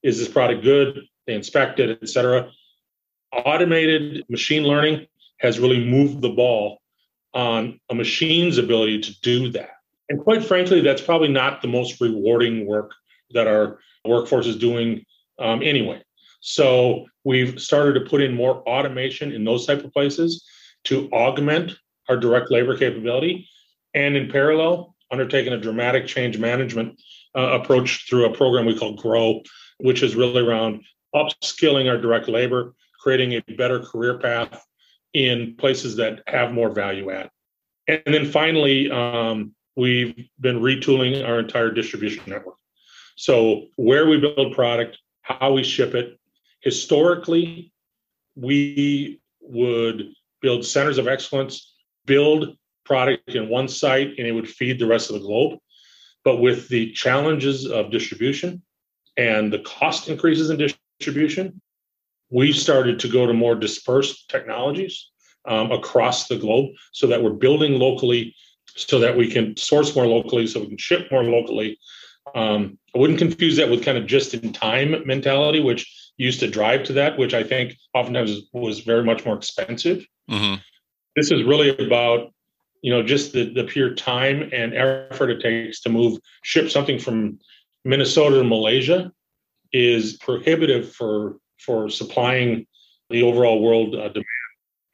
Is this product good? They inspect it, et cetera. Automated machine learning has really moved the ball on a machine's ability to do that. And quite frankly, that's probably not the most rewarding work that our workforce is doing um, anyway. So we've started to put in more automation in those type of places to augment our direct labor capability, and in parallel, undertaking a dramatic change management uh, approach through a program we call Grow, which is really around upskilling our direct labor, creating a better career path in places that have more value add. And then finally, um, we've been retooling our entire distribution network. So, where we build product, how we ship it. Historically, we would build centers of excellence, build product in one site, and it would feed the rest of the globe. But with the challenges of distribution, and the cost increases in distribution, we started to go to more dispersed technologies um, across the globe so that we're building locally so that we can source more locally so we can ship more locally um, i wouldn't confuse that with kind of just in time mentality which used to drive to that which i think oftentimes was very much more expensive mm-hmm. this is really about you know just the, the pure time and effort it takes to move ship something from Minnesota to Malaysia is prohibitive for for supplying the overall world uh, demand.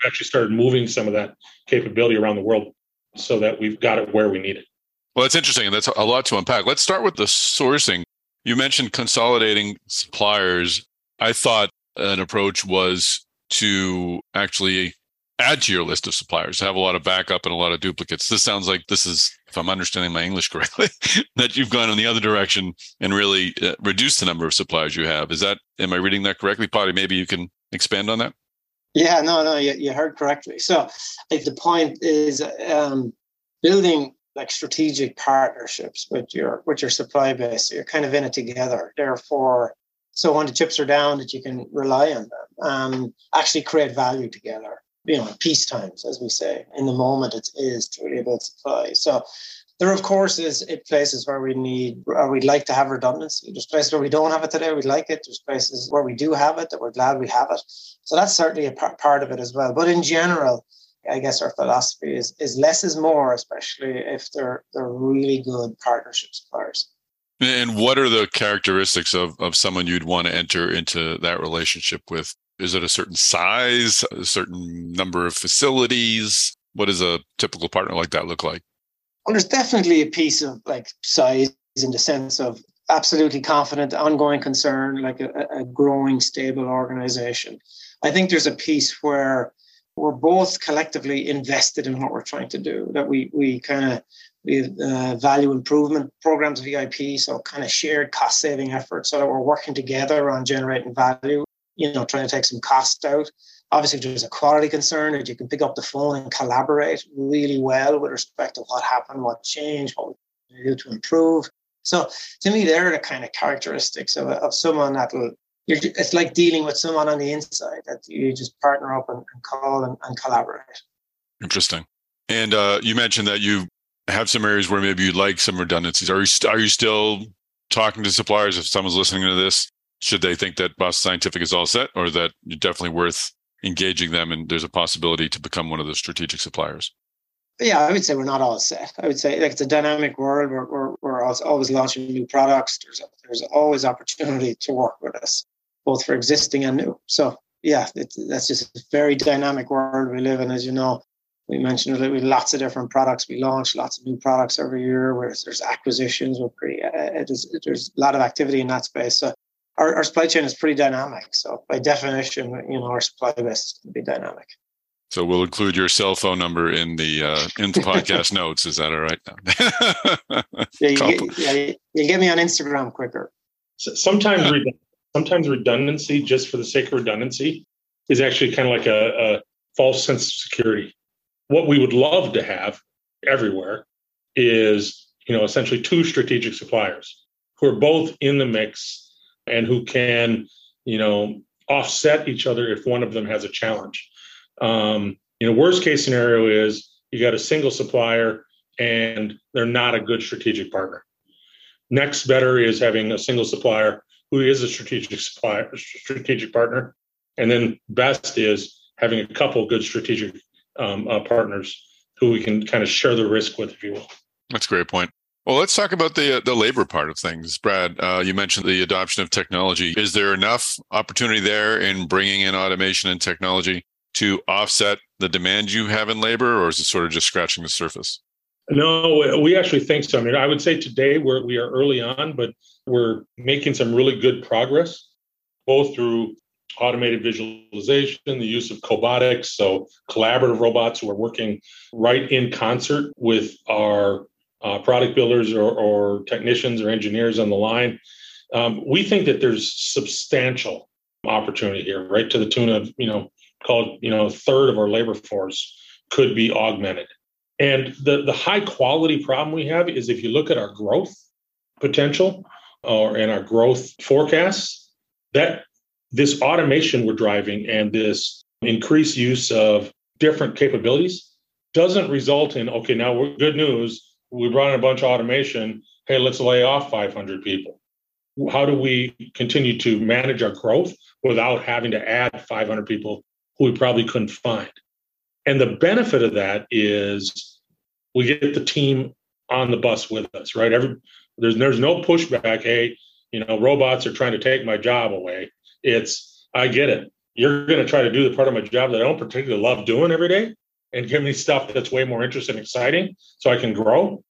We actually started moving some of that capability around the world so that we've got it where we need it. Well, that's interesting. That's a lot to unpack. Let's start with the sourcing. You mentioned consolidating suppliers. I thought an approach was to actually add to your list of suppliers, have a lot of backup and a lot of duplicates. This sounds like this is, if I'm understanding my English correctly, that you've gone in the other direction and really uh, reduced the number of suppliers you have. Is that, am I reading that correctly, Paddy? Maybe you can expand on that? Yeah, no, no, you, you heard correctly. So, the point is um, building like strategic partnerships with your with your supply base. So you're kind of in it together. Therefore, So when the chips are down, that you can rely on them and actually create value together. You know, peace times, as we say. In the moment, it is truly about supply. So there, of course, is it places where we need or we'd like to have redundancy. There's places where we don't have it today, we'd like it. There's places where we do have it that we're glad we have it. So that's certainly a part of it as well. But in general, I guess our philosophy is is less is more, especially if they're they're really good partnership suppliers. And what are the characteristics of, of someone you'd want to enter into that relationship with? Is it a certain size, a certain number of facilities? What does a typical partner like that look like? Well, there's definitely a piece of like size in the sense of absolutely confident, ongoing concern, like a, a growing, stable organization. I think there's a piece where we're both collectively invested in what we're trying to do, that we we kind of we uh, value improvement programs VIP, so kind of shared cost saving efforts, so that we're working together on generating value. You know, trying to take some cost out. Obviously, if there's a quality concern, that you can pick up the phone and collaborate really well with respect to what happened, what changed, what we do to improve. So, to me, they're the kind of characteristics of, of someone that will. It's like dealing with someone on the inside that you just partner up and, and call and, and collaborate. Interesting. And uh, you mentioned that you have some areas where maybe you'd like some redundancies. Are you st- are you still talking to suppliers? If someone's listening to this, should they think that Boston Scientific is all set, or that you're definitely worth engaging them and there's a possibility to become one of the strategic suppliers? Yeah, I would say we're not all set. I would say like it's a dynamic world. We're we're, we're always launching new products. There's a, there's always opportunity to work with us, both for existing and new. So yeah, that's just a very dynamic world we live in. As you know, we mentioned that we have lots of different products. We launch lots of new products every year. Where there's acquisitions, we're pretty. Uh, there's a lot of activity in that space. So our, our supply chain is pretty dynamic. So by definition, you know, our supply base is going to be dynamic. So we'll include your cell phone number in the uh, in the podcast notes. Is that all right? yeah, you get, yeah, you get me on Instagram quicker. So sometimes, sometimes redundancy, just for the sake of redundancy, is actually kind of like a, a false sense of security. What we would love to have everywhere is you know essentially two strategic suppliers who are both in the mix and who can you know offset each other if one of them has a challenge. Um, you know worst case scenario is you got a single supplier and they're not a good strategic partner. Next better is having a single supplier who is a strategic supplier strategic partner and then best is having a couple good strategic um, uh, partners who we can kind of share the risk with, if you will. That's a great point. Well, let's talk about the uh, the labor part of things, Brad. Uh, you mentioned the adoption of technology. Is there enough opportunity there in bringing in automation and technology to offset the demand you have in labor, or is it sort of just scratching the surface? No, we actually think so. I mean, I would say today we're we are early on, but we're making some really good progress, both through automated visualization, the use of cobotics, so collaborative robots who are working right in concert with our uh, product builders or, or, technicians or engineers on the line. Um, we think that there's substantial opportunity here, right to the tune of you know, called you know, a third of our labor force could be augmented. And the the high quality problem we have is if you look at our growth potential or and our growth forecasts, that this automation we're driving and this increased use of different capabilities doesn't result in okay now we're good news we brought in a bunch of automation. Hey let's lay off 500 people. How do we continue to manage our growth without having to add 500 people who we probably couldn't find and the benefit of that is we get the team on the bus with us right Every, there's there's no pushback hey you know robots are trying to take my job away it's I get it. You're going to try to do the part of my job that I don't particularly love doing every day, and give me stuff that's way more interesting and exciting, so I can grow.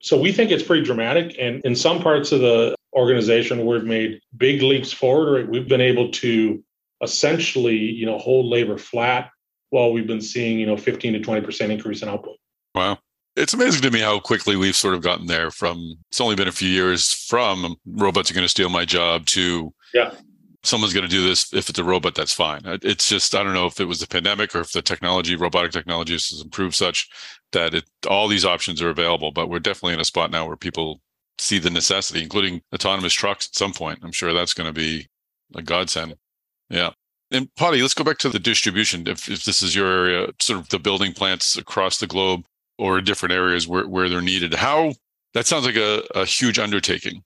So we think it's pretty dramatic, and in some parts of the organization, we've made big leaps forward. Right? We've been able to essentially, you know, hold labor flat while we've been seeing, you know, 15 to 20 percent increase in output. Wow it's amazing to me how quickly we've sort of gotten there from it's only been a few years from robots are going to steal my job to yeah someone's going to do this. If it's a robot, that's fine. It's just, I don't know if it was the pandemic or if the technology, robotic technology has improved such that it, all these options are available. But we're definitely in a spot now where people see the necessity, including autonomous trucks at some point. I'm sure that's going to be a godsend. Yeah. And Paddy, let's go back to the distribution. If, if this is your area, sort of the building plants across the globe or different areas where, where they're needed, how that sounds like a, a huge undertaking.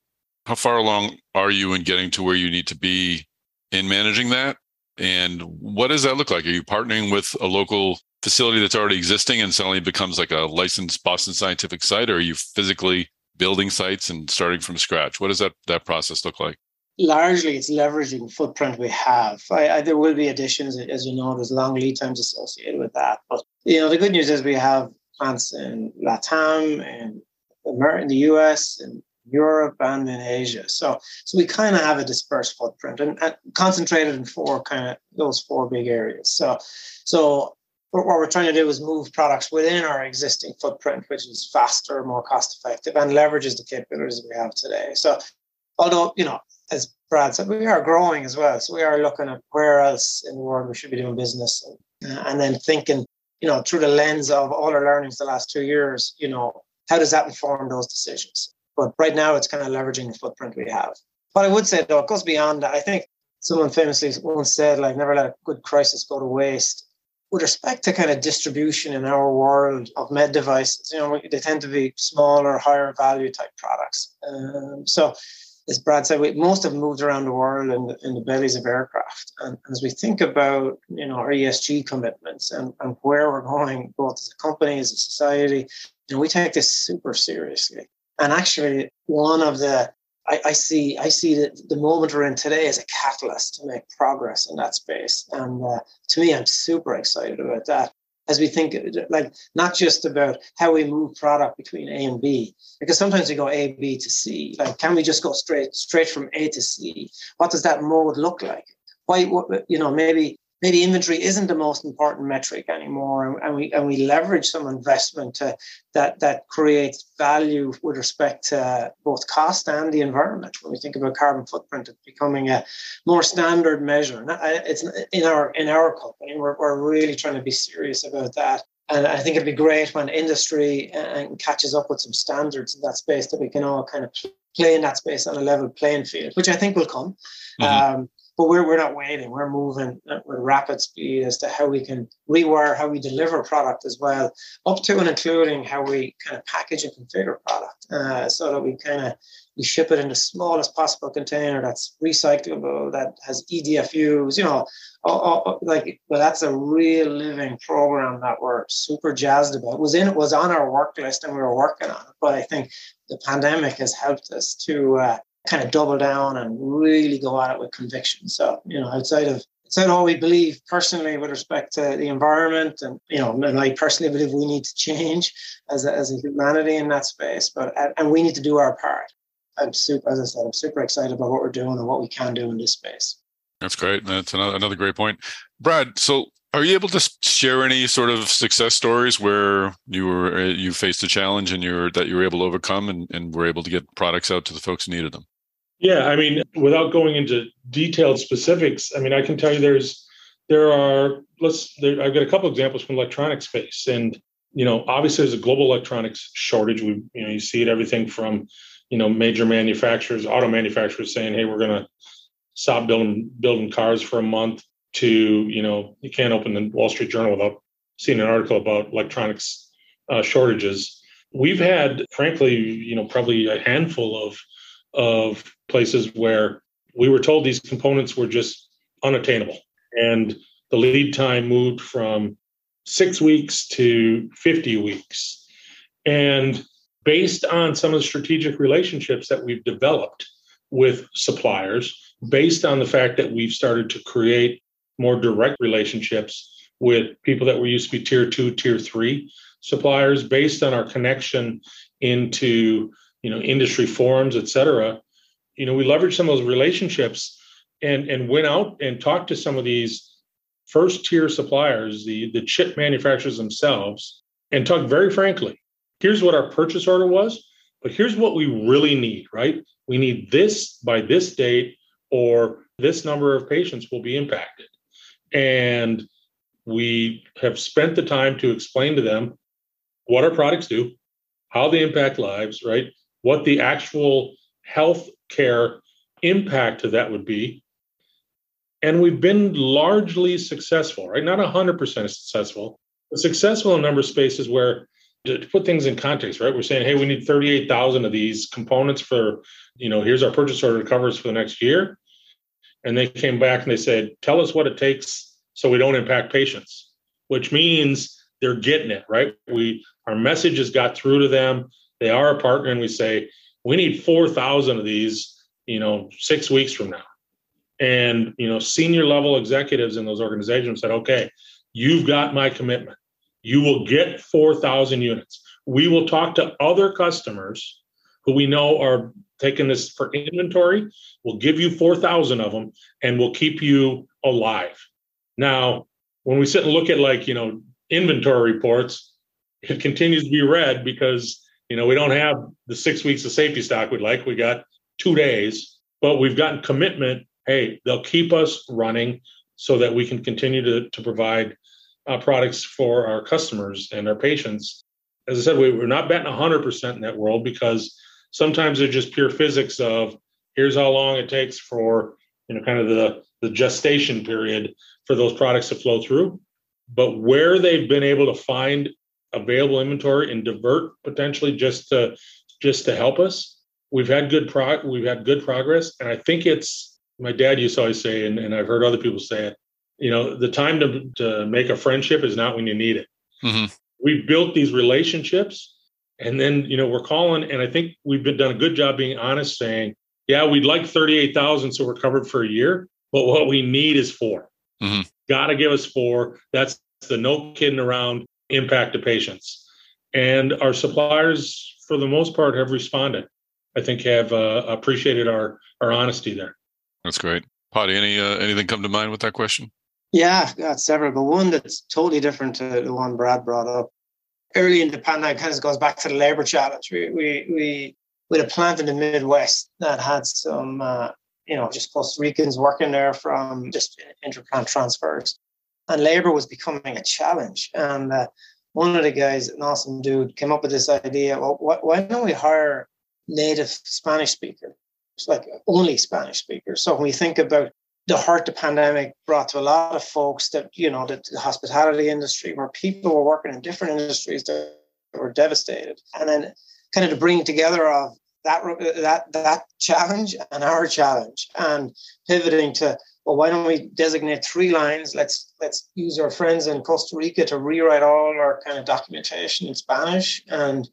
How far along are you in getting to where you need to be in managing that? And what does that look like? Are you partnering with a local facility that's already existing and suddenly becomes like a licensed Boston Scientific site, or are you physically building sites and starting from scratch? What does that that process look like? Largely, it's leveraging footprint we have. I, I, there will be additions, as you know. There's long lead times associated with that, but you know the good news is we have plants in Latam and in the US and Europe and in Asia. So, so we kind of have a dispersed footprint and, and concentrated in four kind of those four big areas. So, so what we're trying to do is move products within our existing footprint, which is faster, more cost effective, and leverages the capabilities we have today. So, although, you know, as Brad said, we are growing as well. So, we are looking at where else in the world we should be doing business and, uh, and then thinking, you know, through the lens of all our learnings the last two years, you know, how does that inform those decisions? But right now, it's kind of leveraging the footprint we have. But I would say, though, it goes beyond that. I think someone famously once said, like, never let a good crisis go to waste with respect to kind of distribution in our world of med devices, you know, they tend to be smaller, higher value type products. Um, so, as Brad said, we, most have moved around the world in the, in the bellies of aircraft. And as we think about, you know, our ESG commitments and, and where we're going, both as a company, as a society, you know, we take this super seriously. And actually, one of the I, I, see I see the, the moment we're in today as a catalyst to make progress in that space. And uh, to me, I'm super excited about that. As we think, like not just about how we move product between A and B, because sometimes we go A, B to C. Like, can we just go straight straight from A to C? What does that mode look like? Why, you know, maybe maybe inventory isn't the most important metric anymore and, we and we leverage some investment to, that that creates value with respect to both cost and the environment when we think about carbon footprint it's becoming a more standard measure it's in our in our company we're, we're really trying to be serious about that and I think it'd be great when industry uh, catches up with some standards in that space that we can all kind of play in that space on a level playing field, which I think will come. Mm-hmm. Um, but we're, we're not waiting. We're moving with rapid speed as to how we can rewire how we deliver product as well, up to and including how we kind of package and configure product uh, so that we kind of we ship it in the smallest possible container that's recyclable, that has EDFUs, you know, like well, that's a real living program that we're super jazzed about. It was in it was on our work list and we were working on it, but I think the pandemic has helped us to uh, kind of double down and really go at it with conviction. So, you know, outside of outside all we believe personally with respect to the environment and you know, and I personally believe we need to change as a, as a humanity in that space, but and we need to do our part. I'm super, as I said, I'm super excited about what we're doing and what we can do in this space. That's great. That's another, another great point. Brad, so are you able to share any sort of success stories where you were uh, you faced a challenge and you're that you were able to overcome and, and were able to get products out to the folks who needed them? Yeah, I mean, without going into detailed specifics, I mean, I can tell you there's there are let's there, I've got a couple examples from electronic space, and you know, obviously there's a global electronics shortage. We you know you see it everything from you know major manufacturers, auto manufacturers saying, hey, we're to stop building building cars for a month to you know you can't open the Wall Street Journal without seeing an article about electronics uh, shortages. We've had, frankly, you know, probably a handful of of places where we were told these components were just unattainable. And the lead time moved from six weeks to 50 weeks. And based on some of the strategic relationships that we've developed with suppliers, based on the fact that we've started to create more direct relationships with people that were used to be tier two, tier three suppliers, based on our connection into you know industry forums, et cetera, you know, we leveraged some of those relationships and and went out and talked to some of these first tier suppliers, the the chip manufacturers themselves, and talked very frankly. Here's what our purchase order was, but here's what we really need. Right? We need this by this date, or this number of patients will be impacted, and we have spent the time to explain to them what our products do, how they impact lives, right? What the actual health care impact of that would be. And we've been largely successful, right? Not 100% successful, but successful in a number of spaces where, to put things in context, right? We're saying, hey, we need 38,000 of these components for, you know, here's our purchase order covers for the next year. And they came back and they said, tell us what it takes so we don't impact patients, which means they're getting it, right? We our message has got through to them. They are a partner, and we say, we need 4,000 of these, you know, six weeks from now. And, you know, senior level executives in those organizations said, okay, you've got my commitment. You will get 4,000 units. We will talk to other customers who we know are taking this for inventory. We'll give you 4,000 of them and we'll keep you alive. Now, when we sit and look at like, you know, inventory reports, it continues to be red because you know, we don't have the six weeks of safety stock we'd like. We got two days, but we've gotten commitment. Hey, they'll keep us running so that we can continue to, to provide uh, products for our customers and our patients. As I said, we, we're not betting 100% in that world because sometimes they're just pure physics of here's how long it takes for, you know, kind of the, the gestation period for those products to flow through. But where they've been able to find available inventory and divert potentially just to just to help us. We've had good pro we've had good progress, and I think it's my dad used to always say, and, and I've heard other people say it. You know, the time to to make a friendship is not when you need it. Mm-hmm. We've built these relationships, and then you know we're calling, and I think we've been done a good job being honest, saying, yeah, we'd like thirty eight thousand, so we're covered for a year, but what we need is 4 mm-hmm. Got to give us four. That's the no kidding around impact to patients. And our suppliers, for the most part, have responded. I think have uh, appreciated our our honesty there. That's great. Paddy, any uh, anything come to mind with that question? Yeah, I've got several, but one that's totally different to the one Brad brought up. Early in the pandemic, kind of goes back to the labor challenge. We we we we had a plant in the Midwest that had some, uh, you know, just Costa Ricans working there from just interplant transfers and labor was becoming a challenge. And uh, one of the guys, an awesome dude, came up with this idea. Well, why don't we hire native Spanish speakers, like only Spanish speakers? So when we think about the hurt the pandemic brought to a lot of folks that you know the, the hospitality industry, where people were working in different industries that were devastated, and then kind of the bringing together of that that that challenge and our challenge, and pivoting to well, why don't we designate three lines? Let's let's use our friends in Costa Rica to rewrite all our kind of documentation in Spanish. And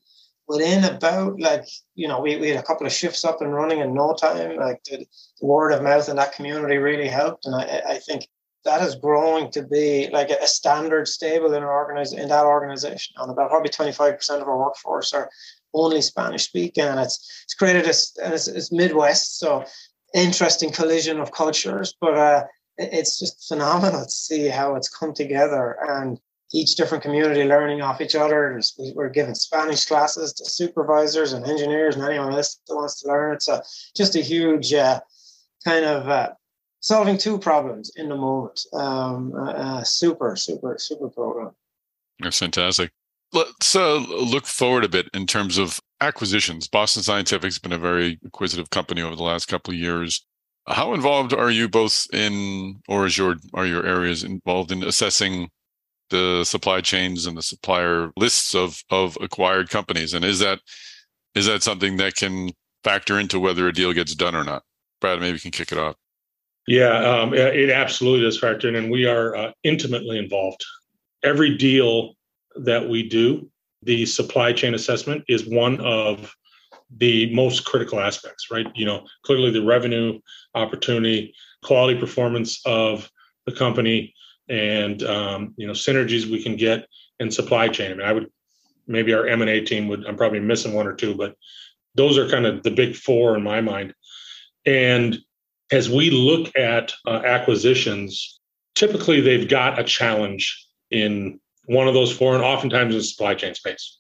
within about like, you know, we, we had a couple of shifts up and running in no time. Like the, the word of mouth in that community really helped. And I, I think that is growing to be like a standard stable in our organiz- in that organization. And about probably 25% of our workforce are only Spanish speaking. And it's it's created as it's, it's Midwest. So interesting collision of cultures, but uh, it's just phenomenal to see how it's come together and each different community learning off each other. We're giving Spanish classes to supervisors and engineers and anyone else that wants to learn. It's a, just a huge uh, kind of uh, solving two problems in the moment. Um, uh, super, super, super program. That's fantastic. Let's look forward a bit in terms of acquisitions. Boston Scientific's been a very acquisitive company over the last couple of years. How involved are you both in, or is your are your areas involved in assessing the supply chains and the supplier lists of of acquired companies? And is that is that something that can factor into whether a deal gets done or not? Brad, maybe you can kick it off. Yeah, um, it absolutely does factor in, and we are uh, intimately involved. Every deal that we do the supply chain assessment is one of the most critical aspects, right? You know, clearly the revenue opportunity, quality performance of the company, and um, you know synergies we can get in supply chain. I mean, I would maybe our M and A team would. I'm probably missing one or two, but those are kind of the big four in my mind. And as we look at uh, acquisitions, typically they've got a challenge in one of those four, and oftentimes in the supply chain space.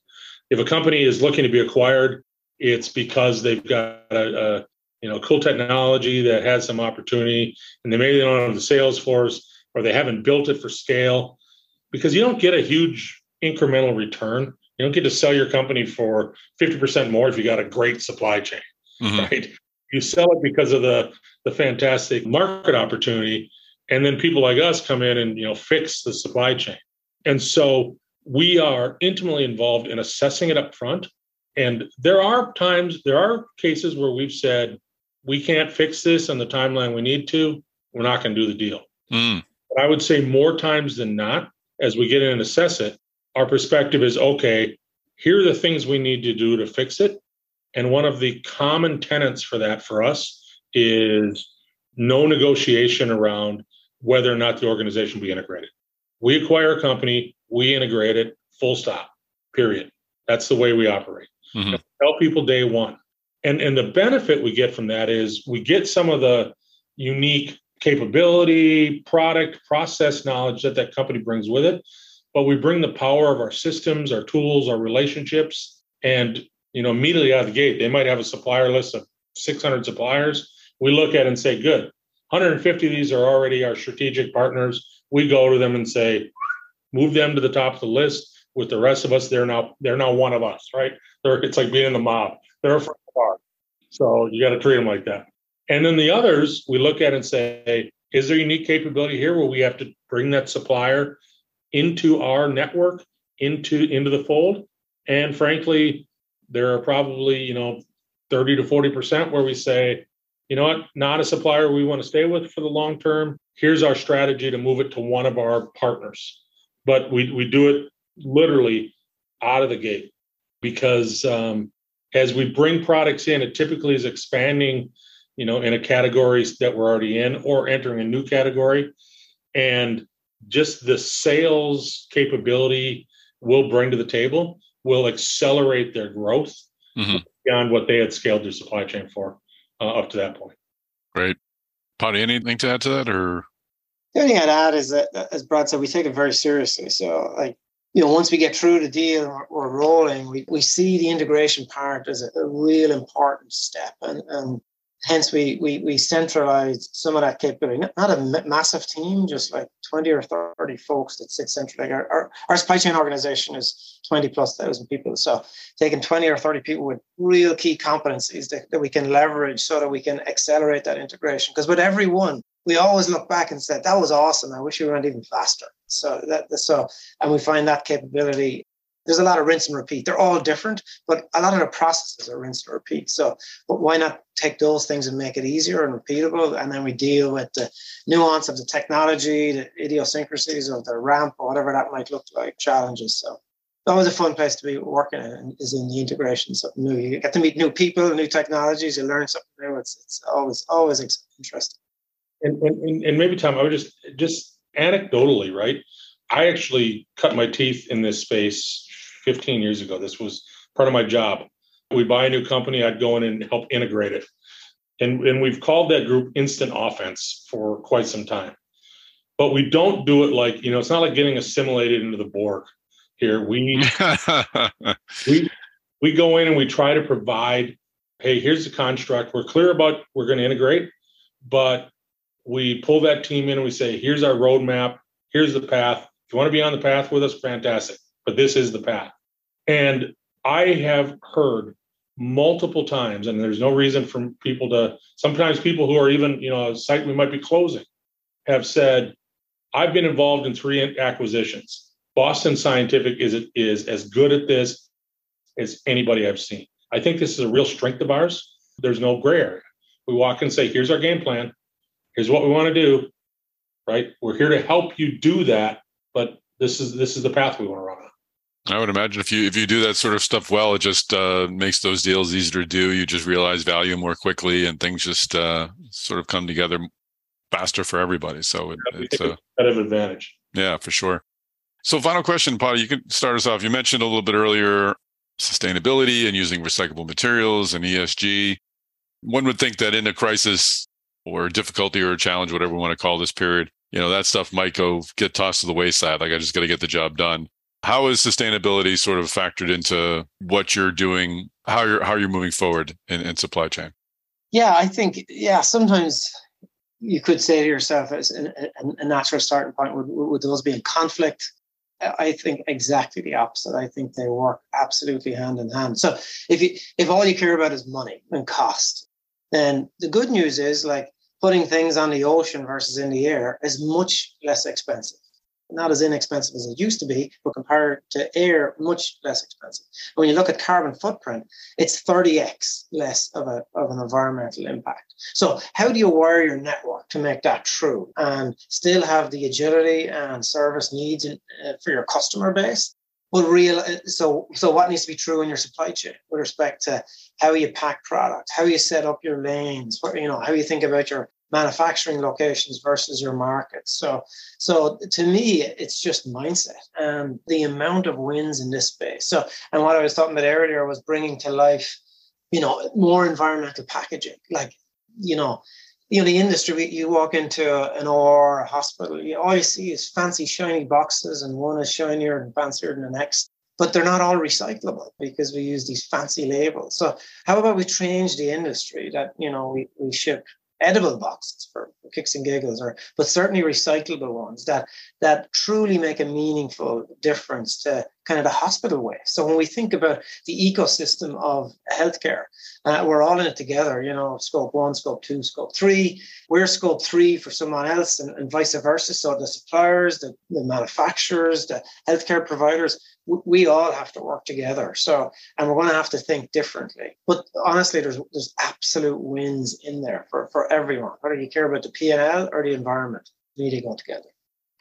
If a company is looking to be acquired, it's because they've got a, a you know cool technology that has some opportunity, and they maybe don't have the sales force or they haven't built it for scale. Because you don't get a huge incremental return. You don't get to sell your company for 50% more if you got a great supply chain, mm-hmm. right? You sell it because of the the fantastic market opportunity and then people like us come in and you know fix the supply chain and so we are intimately involved in assessing it up front and there are times there are cases where we've said we can't fix this on the timeline we need to we're not going to do the deal Mm. but i would say more times than not as we get in and assess it our perspective is okay here are the things we need to do to fix it and one of the common tenets for that for us is no negotiation around whether or not the organization be integrated. We acquire a company, we integrate it, full stop, period. That's the way we operate. Mhm. Tell people day one. And, and the benefit we get from that is we get some of the unique capability, product, process knowledge that that company brings with it, but we bring the power of our systems, our tools, our relationships, and you know immediately out of the gate, they might have a supplier list of 600 suppliers. We look at it and say, good, 150 of these are already our strategic partners. We go to them and say, move them to the top of the list. With the rest of us, they're now they're now one of us, right? They're, it's like being in the mob. They're a friend of ours. So you got to treat them like that. And then the others, we look at and say, is there a unique capability here where we have to bring that supplier into our network, into into the fold? And frankly, there are probably you know 30 to 40 percent where we say, you know what, not a supplier we want to stay with for the long term. Here's our strategy to move it to one of our partners. But we we do it literally out of the gate because um, as we bring products in, it typically is expanding, you know, in a category that we're already in or entering a new category. And just the sales capability we'll bring to the table will accelerate their growth Mhm. beyond what they had scaled their supply chain for uh, up to that point. Great. Paddy, anything to add to that or? The only thing I'd add is that, as Brad said, we take it very seriously. So, like, you know, once we get through the deal and we're, we're rolling, we, we see the integration part as a, a real important step. And, and hence we, we, we centralized some of that capability. Not, a massive team, just like 20 or 30 folks that sit centrally. Our, our, our supply chain organization is 20 plus thousand people. So taking 20 or 30 people with real key competencies that, that we can leverage so that we can accelerate that integration. Because with every one, we always look back and said, that was awesome. I wish we went even faster. So that so and we find that capability. There's a lot of rinse and repeat. They're all different, but a lot of the processes are rinse and repeat. So, but why not take those things and make it easier and repeatable? And then we deal with the nuance of the technology, the idiosyncrasies of the ramp, or whatever that might look like, challenges. So, always a fun place to be working in is in the integration, something new. You get to meet new people, new technologies, you learn something new. It's it's always always interesting. And, and, and maybe Tom, I would just just anecdotally, right? I actually cut my teeth in this space 15 years ago. This was part of my job. We'd buy a new company, I'd go in and help integrate it. And, and we've called that group instant offense for quite some time. But we don't do it like, you know, it's not like getting assimilated into the Borg here. We we we go in and we try to provide, hey, here's the construct. We're clear about we're going to integrate, but we pull that team in and we say, here's our roadmap, here's the path. If you want to be on the path with us, fantastic. But this is the path. And I have heard multiple times, and there's no reason for people to sometimes people who are even, you know, a site we might be closing have said, I've been involved in three acquisitions. Boston Scientific is is as good at this as anybody I've seen. I think this is a real strength of ours. There's no gray area. We walk and say, here's our game plan here's what we want to do right we're here to help you do that but this is this is the path we want to run on I would imagine if you if you do that sort of stuff well, it just uh, makes those deals easier to do. You just realize value more quickly, and things just uh, sort of come together faster for everybody. So it, it's a competitive advantage. Yeah, for sure. So, final question, Paddy. You can start us off. You mentioned a little bit earlier sustainability and using recyclable materials and ESG. One would think that in a crisis or difficulty or a challenge, whatever we want to call this period, you know, that stuff might go get tossed to the wayside. Like I just got to get the job done. How is sustainability sort of factored into what you're doing, how you're how you're moving forward in, in supply chain? Yeah, I think yeah. Sometimes you could say to yourself as a, a natural starting point would, would those be in conflict? I think exactly the opposite. I think they work absolutely hand in hand. So if you if all you care about is money and cost, then the good news is like putting things on the ocean versus in the air is much less expensive not as inexpensive as it used to be, but compared to air, much less expensive. When you look at carbon footprint, it's 30x less of, a, of an environmental impact. So, how do you wire your network to make that true and still have the agility and service needs uh, for your customer base? Well, real, uh, so so what needs to be true in your supply chain with respect to how you pack product, how you set up your lanes, you know, how you think about your manufacturing locations versus your markets. So, so to me, it's just mindset and the amount of wins in this space. So, and what I was talking about earlier was bringing to life, you know, more environmental packaging. Like, you know, you know, the industry, you walk into an OR, a hospital, you, all you see is fancy, shiny boxes, and one is shinier and fancier than the next. But they're not all recyclable because we use these fancy labels. So, how about we change the industry that, you know, we, we ship edible boxes for, kicks and giggles, or but certainly recyclable ones that that truly make a meaningful difference to kind of the hospital way. So when we think about the ecosystem of healthcare, uh, we're all in it together. You know, scope one, scope two, scope three. We're scope three for someone else, and, and vice versa. So the suppliers, the, the manufacturers, the healthcare providers, we all have to work together. So, and we're going to have to think differently. But honestly, there's there's absolute wins in there for for everyone. Whether you care about the P and L or the environment, they need to go together.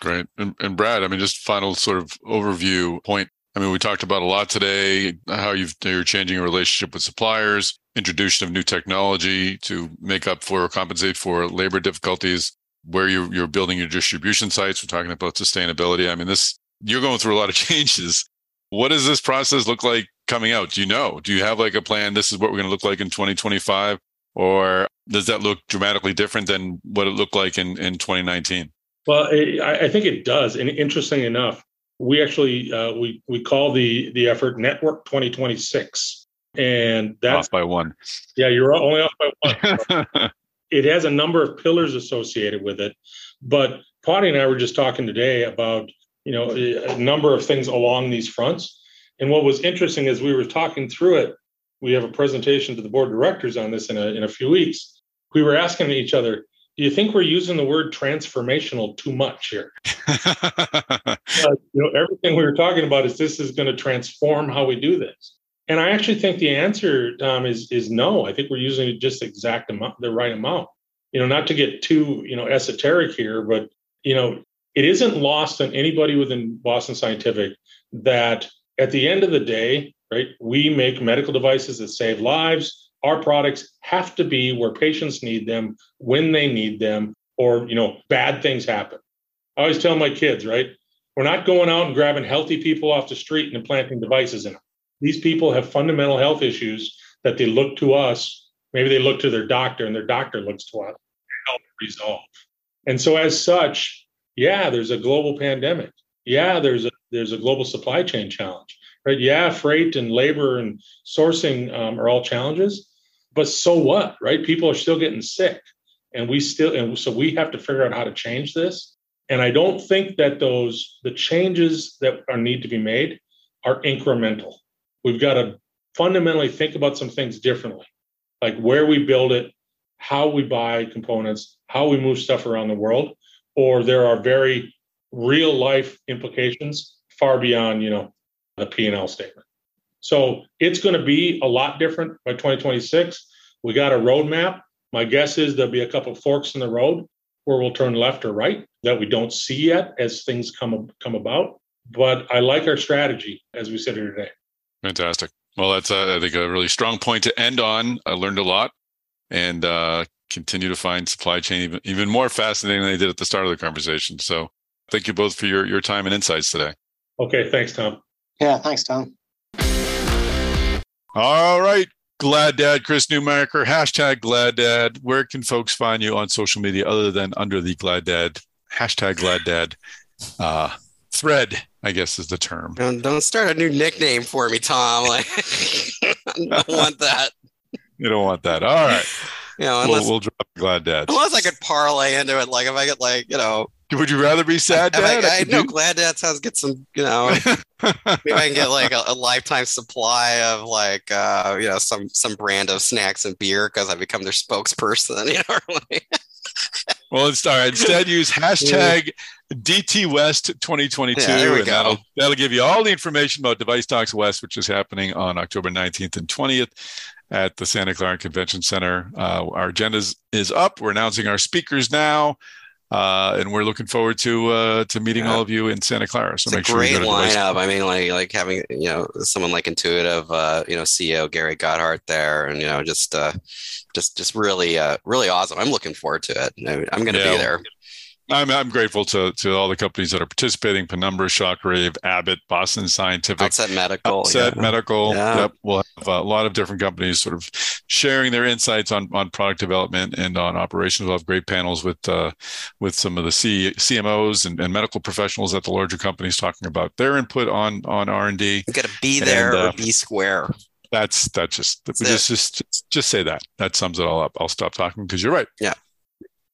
Great. And, and Brad, I mean, just final sort of overview point. I mean, we talked about a lot today, how you've, you're changing your relationship with suppliers, introduction of new technology to make up for or compensate for labor difficulties, where you're, you're building your distribution sites. We're talking about sustainability. I mean, this, you're going through a lot of changes. What does this process look like coming out? Do you know? Do you have like a plan? This is what we're going to look like in 2025? Or does that look dramatically different than what it looked like in, in 2019? Well, I, I think it does. And interesting enough, we actually uh, we we call the the effort Network 2026, and that's off by one. Yeah, you're only off by one. it has a number of pillars associated with it, but Paddy and I were just talking today about you know a number of things along these fronts. And what was interesting as we were talking through it, we have a presentation to the board of directors on this in a in a few weeks. We were asking each other, do you think we're using the word transformational too much here? uh, you know, everything we were talking about is this is going to transform how we do this. And I actually think the answer, Tom, is is no. I think we're using it just exact amount, the right amount. You know, not to get too you know esoteric here, but you know, it isn't lost on anybody within Boston Scientific that at the end of the day, right, we make medical devices that save lives. Our products have to be where patients need them when they need them or you know bad things happen. I always tell my kids right we're not going out and grabbing healthy people off the street and implanting devices in them. These people have fundamental health issues that they look to us. Maybe they look to their doctor and their doctor looks to us to help resolve. And so as such yeah there's a global pandemic yeah there's a there's a global supply chain challenge right yeah freight and labor and sourcing um, are all challenges but so what, right? People are still getting sick. And we still, and so we have to figure out how to change this. And I don't think that those, the changes that are need to be made are incremental. We've got to fundamentally think about some things differently, like where we build it, how we buy components, how we move stuff around the world, or there are very real life implications far beyond, you know, the P&L statement. So it's going to be a lot different by 2026. We got a roadmap. My guess is there'll be a couple forks in the road where we'll turn left or right that we don't see yet as things come come about. But I like our strategy as we sit here today. Fantastic. Well, that's uh, I think a really strong point to end on. I learned a lot, and uh, continue to find supply chain even, even more fascinating than they did at the start of the conversation. So, thank you both for your your time and insights today. Okay, thanks, Tom. Yeah, thanks, Tom. All right. Glad Dad, Chris Newmarker, hashtag Glad Dad. Where can folks find you on social media other than under the Glad Dad, hashtag Glad Dad uh, thread, I guess is the term. Don't, don't start a new nickname for me, Tom. Like, I don't want that. You don't want that. All right. You know, unless, we'll, we'll drop Glad Dad. Unless I could parlay into it, like if I get like, you know, would you rather be sad dad? I, I, I know glad dad sounds get some, you know, maybe I can get like a, a, lifetime supply of like, uh, you know, some some brand of snacks and beer because I become their spokesperson. You know, Well, instead, instead use hashtag DT West 2022, Yeah, there we and go. that'll that'll give you all the information about Device Talks West, which is happening on October 19th and 20th at the Santa Clara Convention Center. Uh, our agenda is, is up. We're announcing our speakers now, uh, and we're looking forward to uh, to meeting Yeah. all of you in Santa Clara. So It's a make sure great Device- lineup. I mean, like like having you know someone like Intuitive, uh, you know, CEO Gary Guthart there, and you know, just uh, just just really uh, really awesome. I'm looking forward to it. I'm going to Yeah. be there. I'm, I'm grateful to, to all the companies that are participating Penumbra, Shockwave, Abbott, Boston Scientific, Outset Medical. Outset yeah. Medical. Yeah. Yep. We'll have a lot of different companies sort of sharing their insights on, on product development and on operations. We'll have great panels with uh, with some of the C, CMOs and, and medical professionals at the larger companies talking about their input on on R and D. You got to be there And, uh, or be square. That's that's just That's just, just just say that. That sums it all up. I'll stop talking because you're right. Yeah.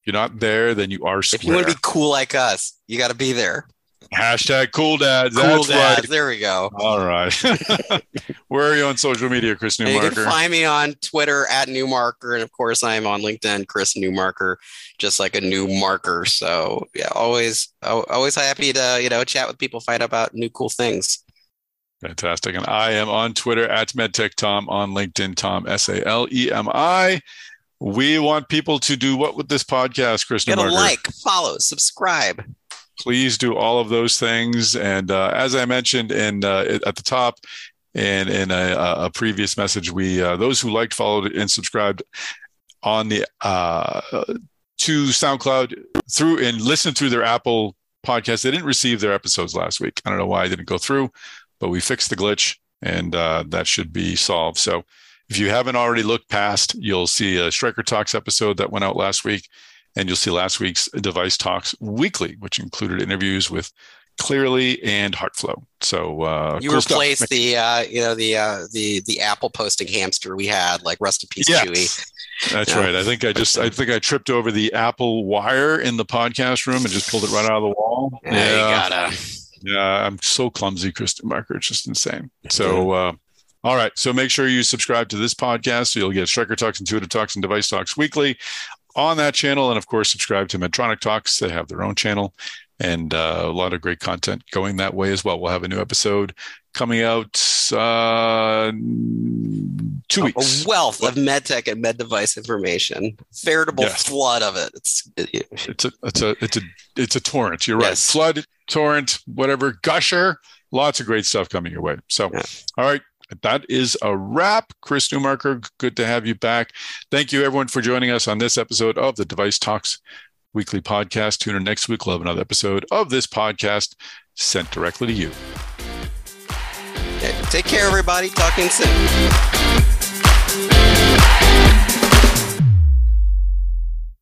You're not there, then you are square. If you want to be cool like us, you got to be there. Hashtag cool dads. Cool That's dads. right. There we go. All right. Where are you on social media, Chris And you can find me on Twitter at Newmarker, and of course, I'm on LinkedIn, Chris Newmarker, just like a new marker. So yeah, always, always happy to you know chat with people, find out about new cool things. Fantastic. And I am on Twitter at MedTechTom, on LinkedIn, Tom, S A L E M I. We want people to do what with this podcast, Chris Get a like, follow, subscribe. please do all of those things. And uh, as I mentioned in uh, at the top, and in a, a previous message, we uh, those who liked, followed, and subscribed on the uh, to SoundCloud through and listened through their Apple podcast. They didn't receive their episodes last week. I don't know why I didn't go through, but we fixed the glitch, and uh, that should be solved. So. If you haven't already looked past, you'll see a Stryker Talks episode that went out last week and you'll see last week's Device Talks Weekly, which included interviews with Cleerly and Heartflow. So uh, You cool stuff. replaced the uh, you know the uh, the the Apple posting hamster we had, like rest in peace, Yes. Chewy. That's Yeah. right. I think I just I think I tripped over the Apple wire in the podcast room and just pulled it right out of the wall. Yeah, you gotta. Yeah, I'm so clumsy, Kristen Marker. It's just insane. So, uh, all right. So make sure you subscribe to this podcast so you'll get Stryker Talks, Intuitive Talks, and Device Talks weekly on that channel. And of course, subscribe to Medtronic Talks. They have their own channel and uh, a lot of great content going that way as well. We'll have a new episode coming out uh, two weeks. A wealth of med tech and med device information, veritable Yes. flood of it. It's It's a it's a it's a it's a torrent. You're right. Yes. Flood, torrent, whatever, gusher. Lots of great stuff coming your way. So, Yeah. all right. That is a wrap. Chris Newmarker, good to have you back. Thank you, everyone, for joining us on this episode of the Device Talks weekly podcast. Tune in next week. We'll have another episode of this podcast sent directly to you. okay. Take care, everybody. Talking soon.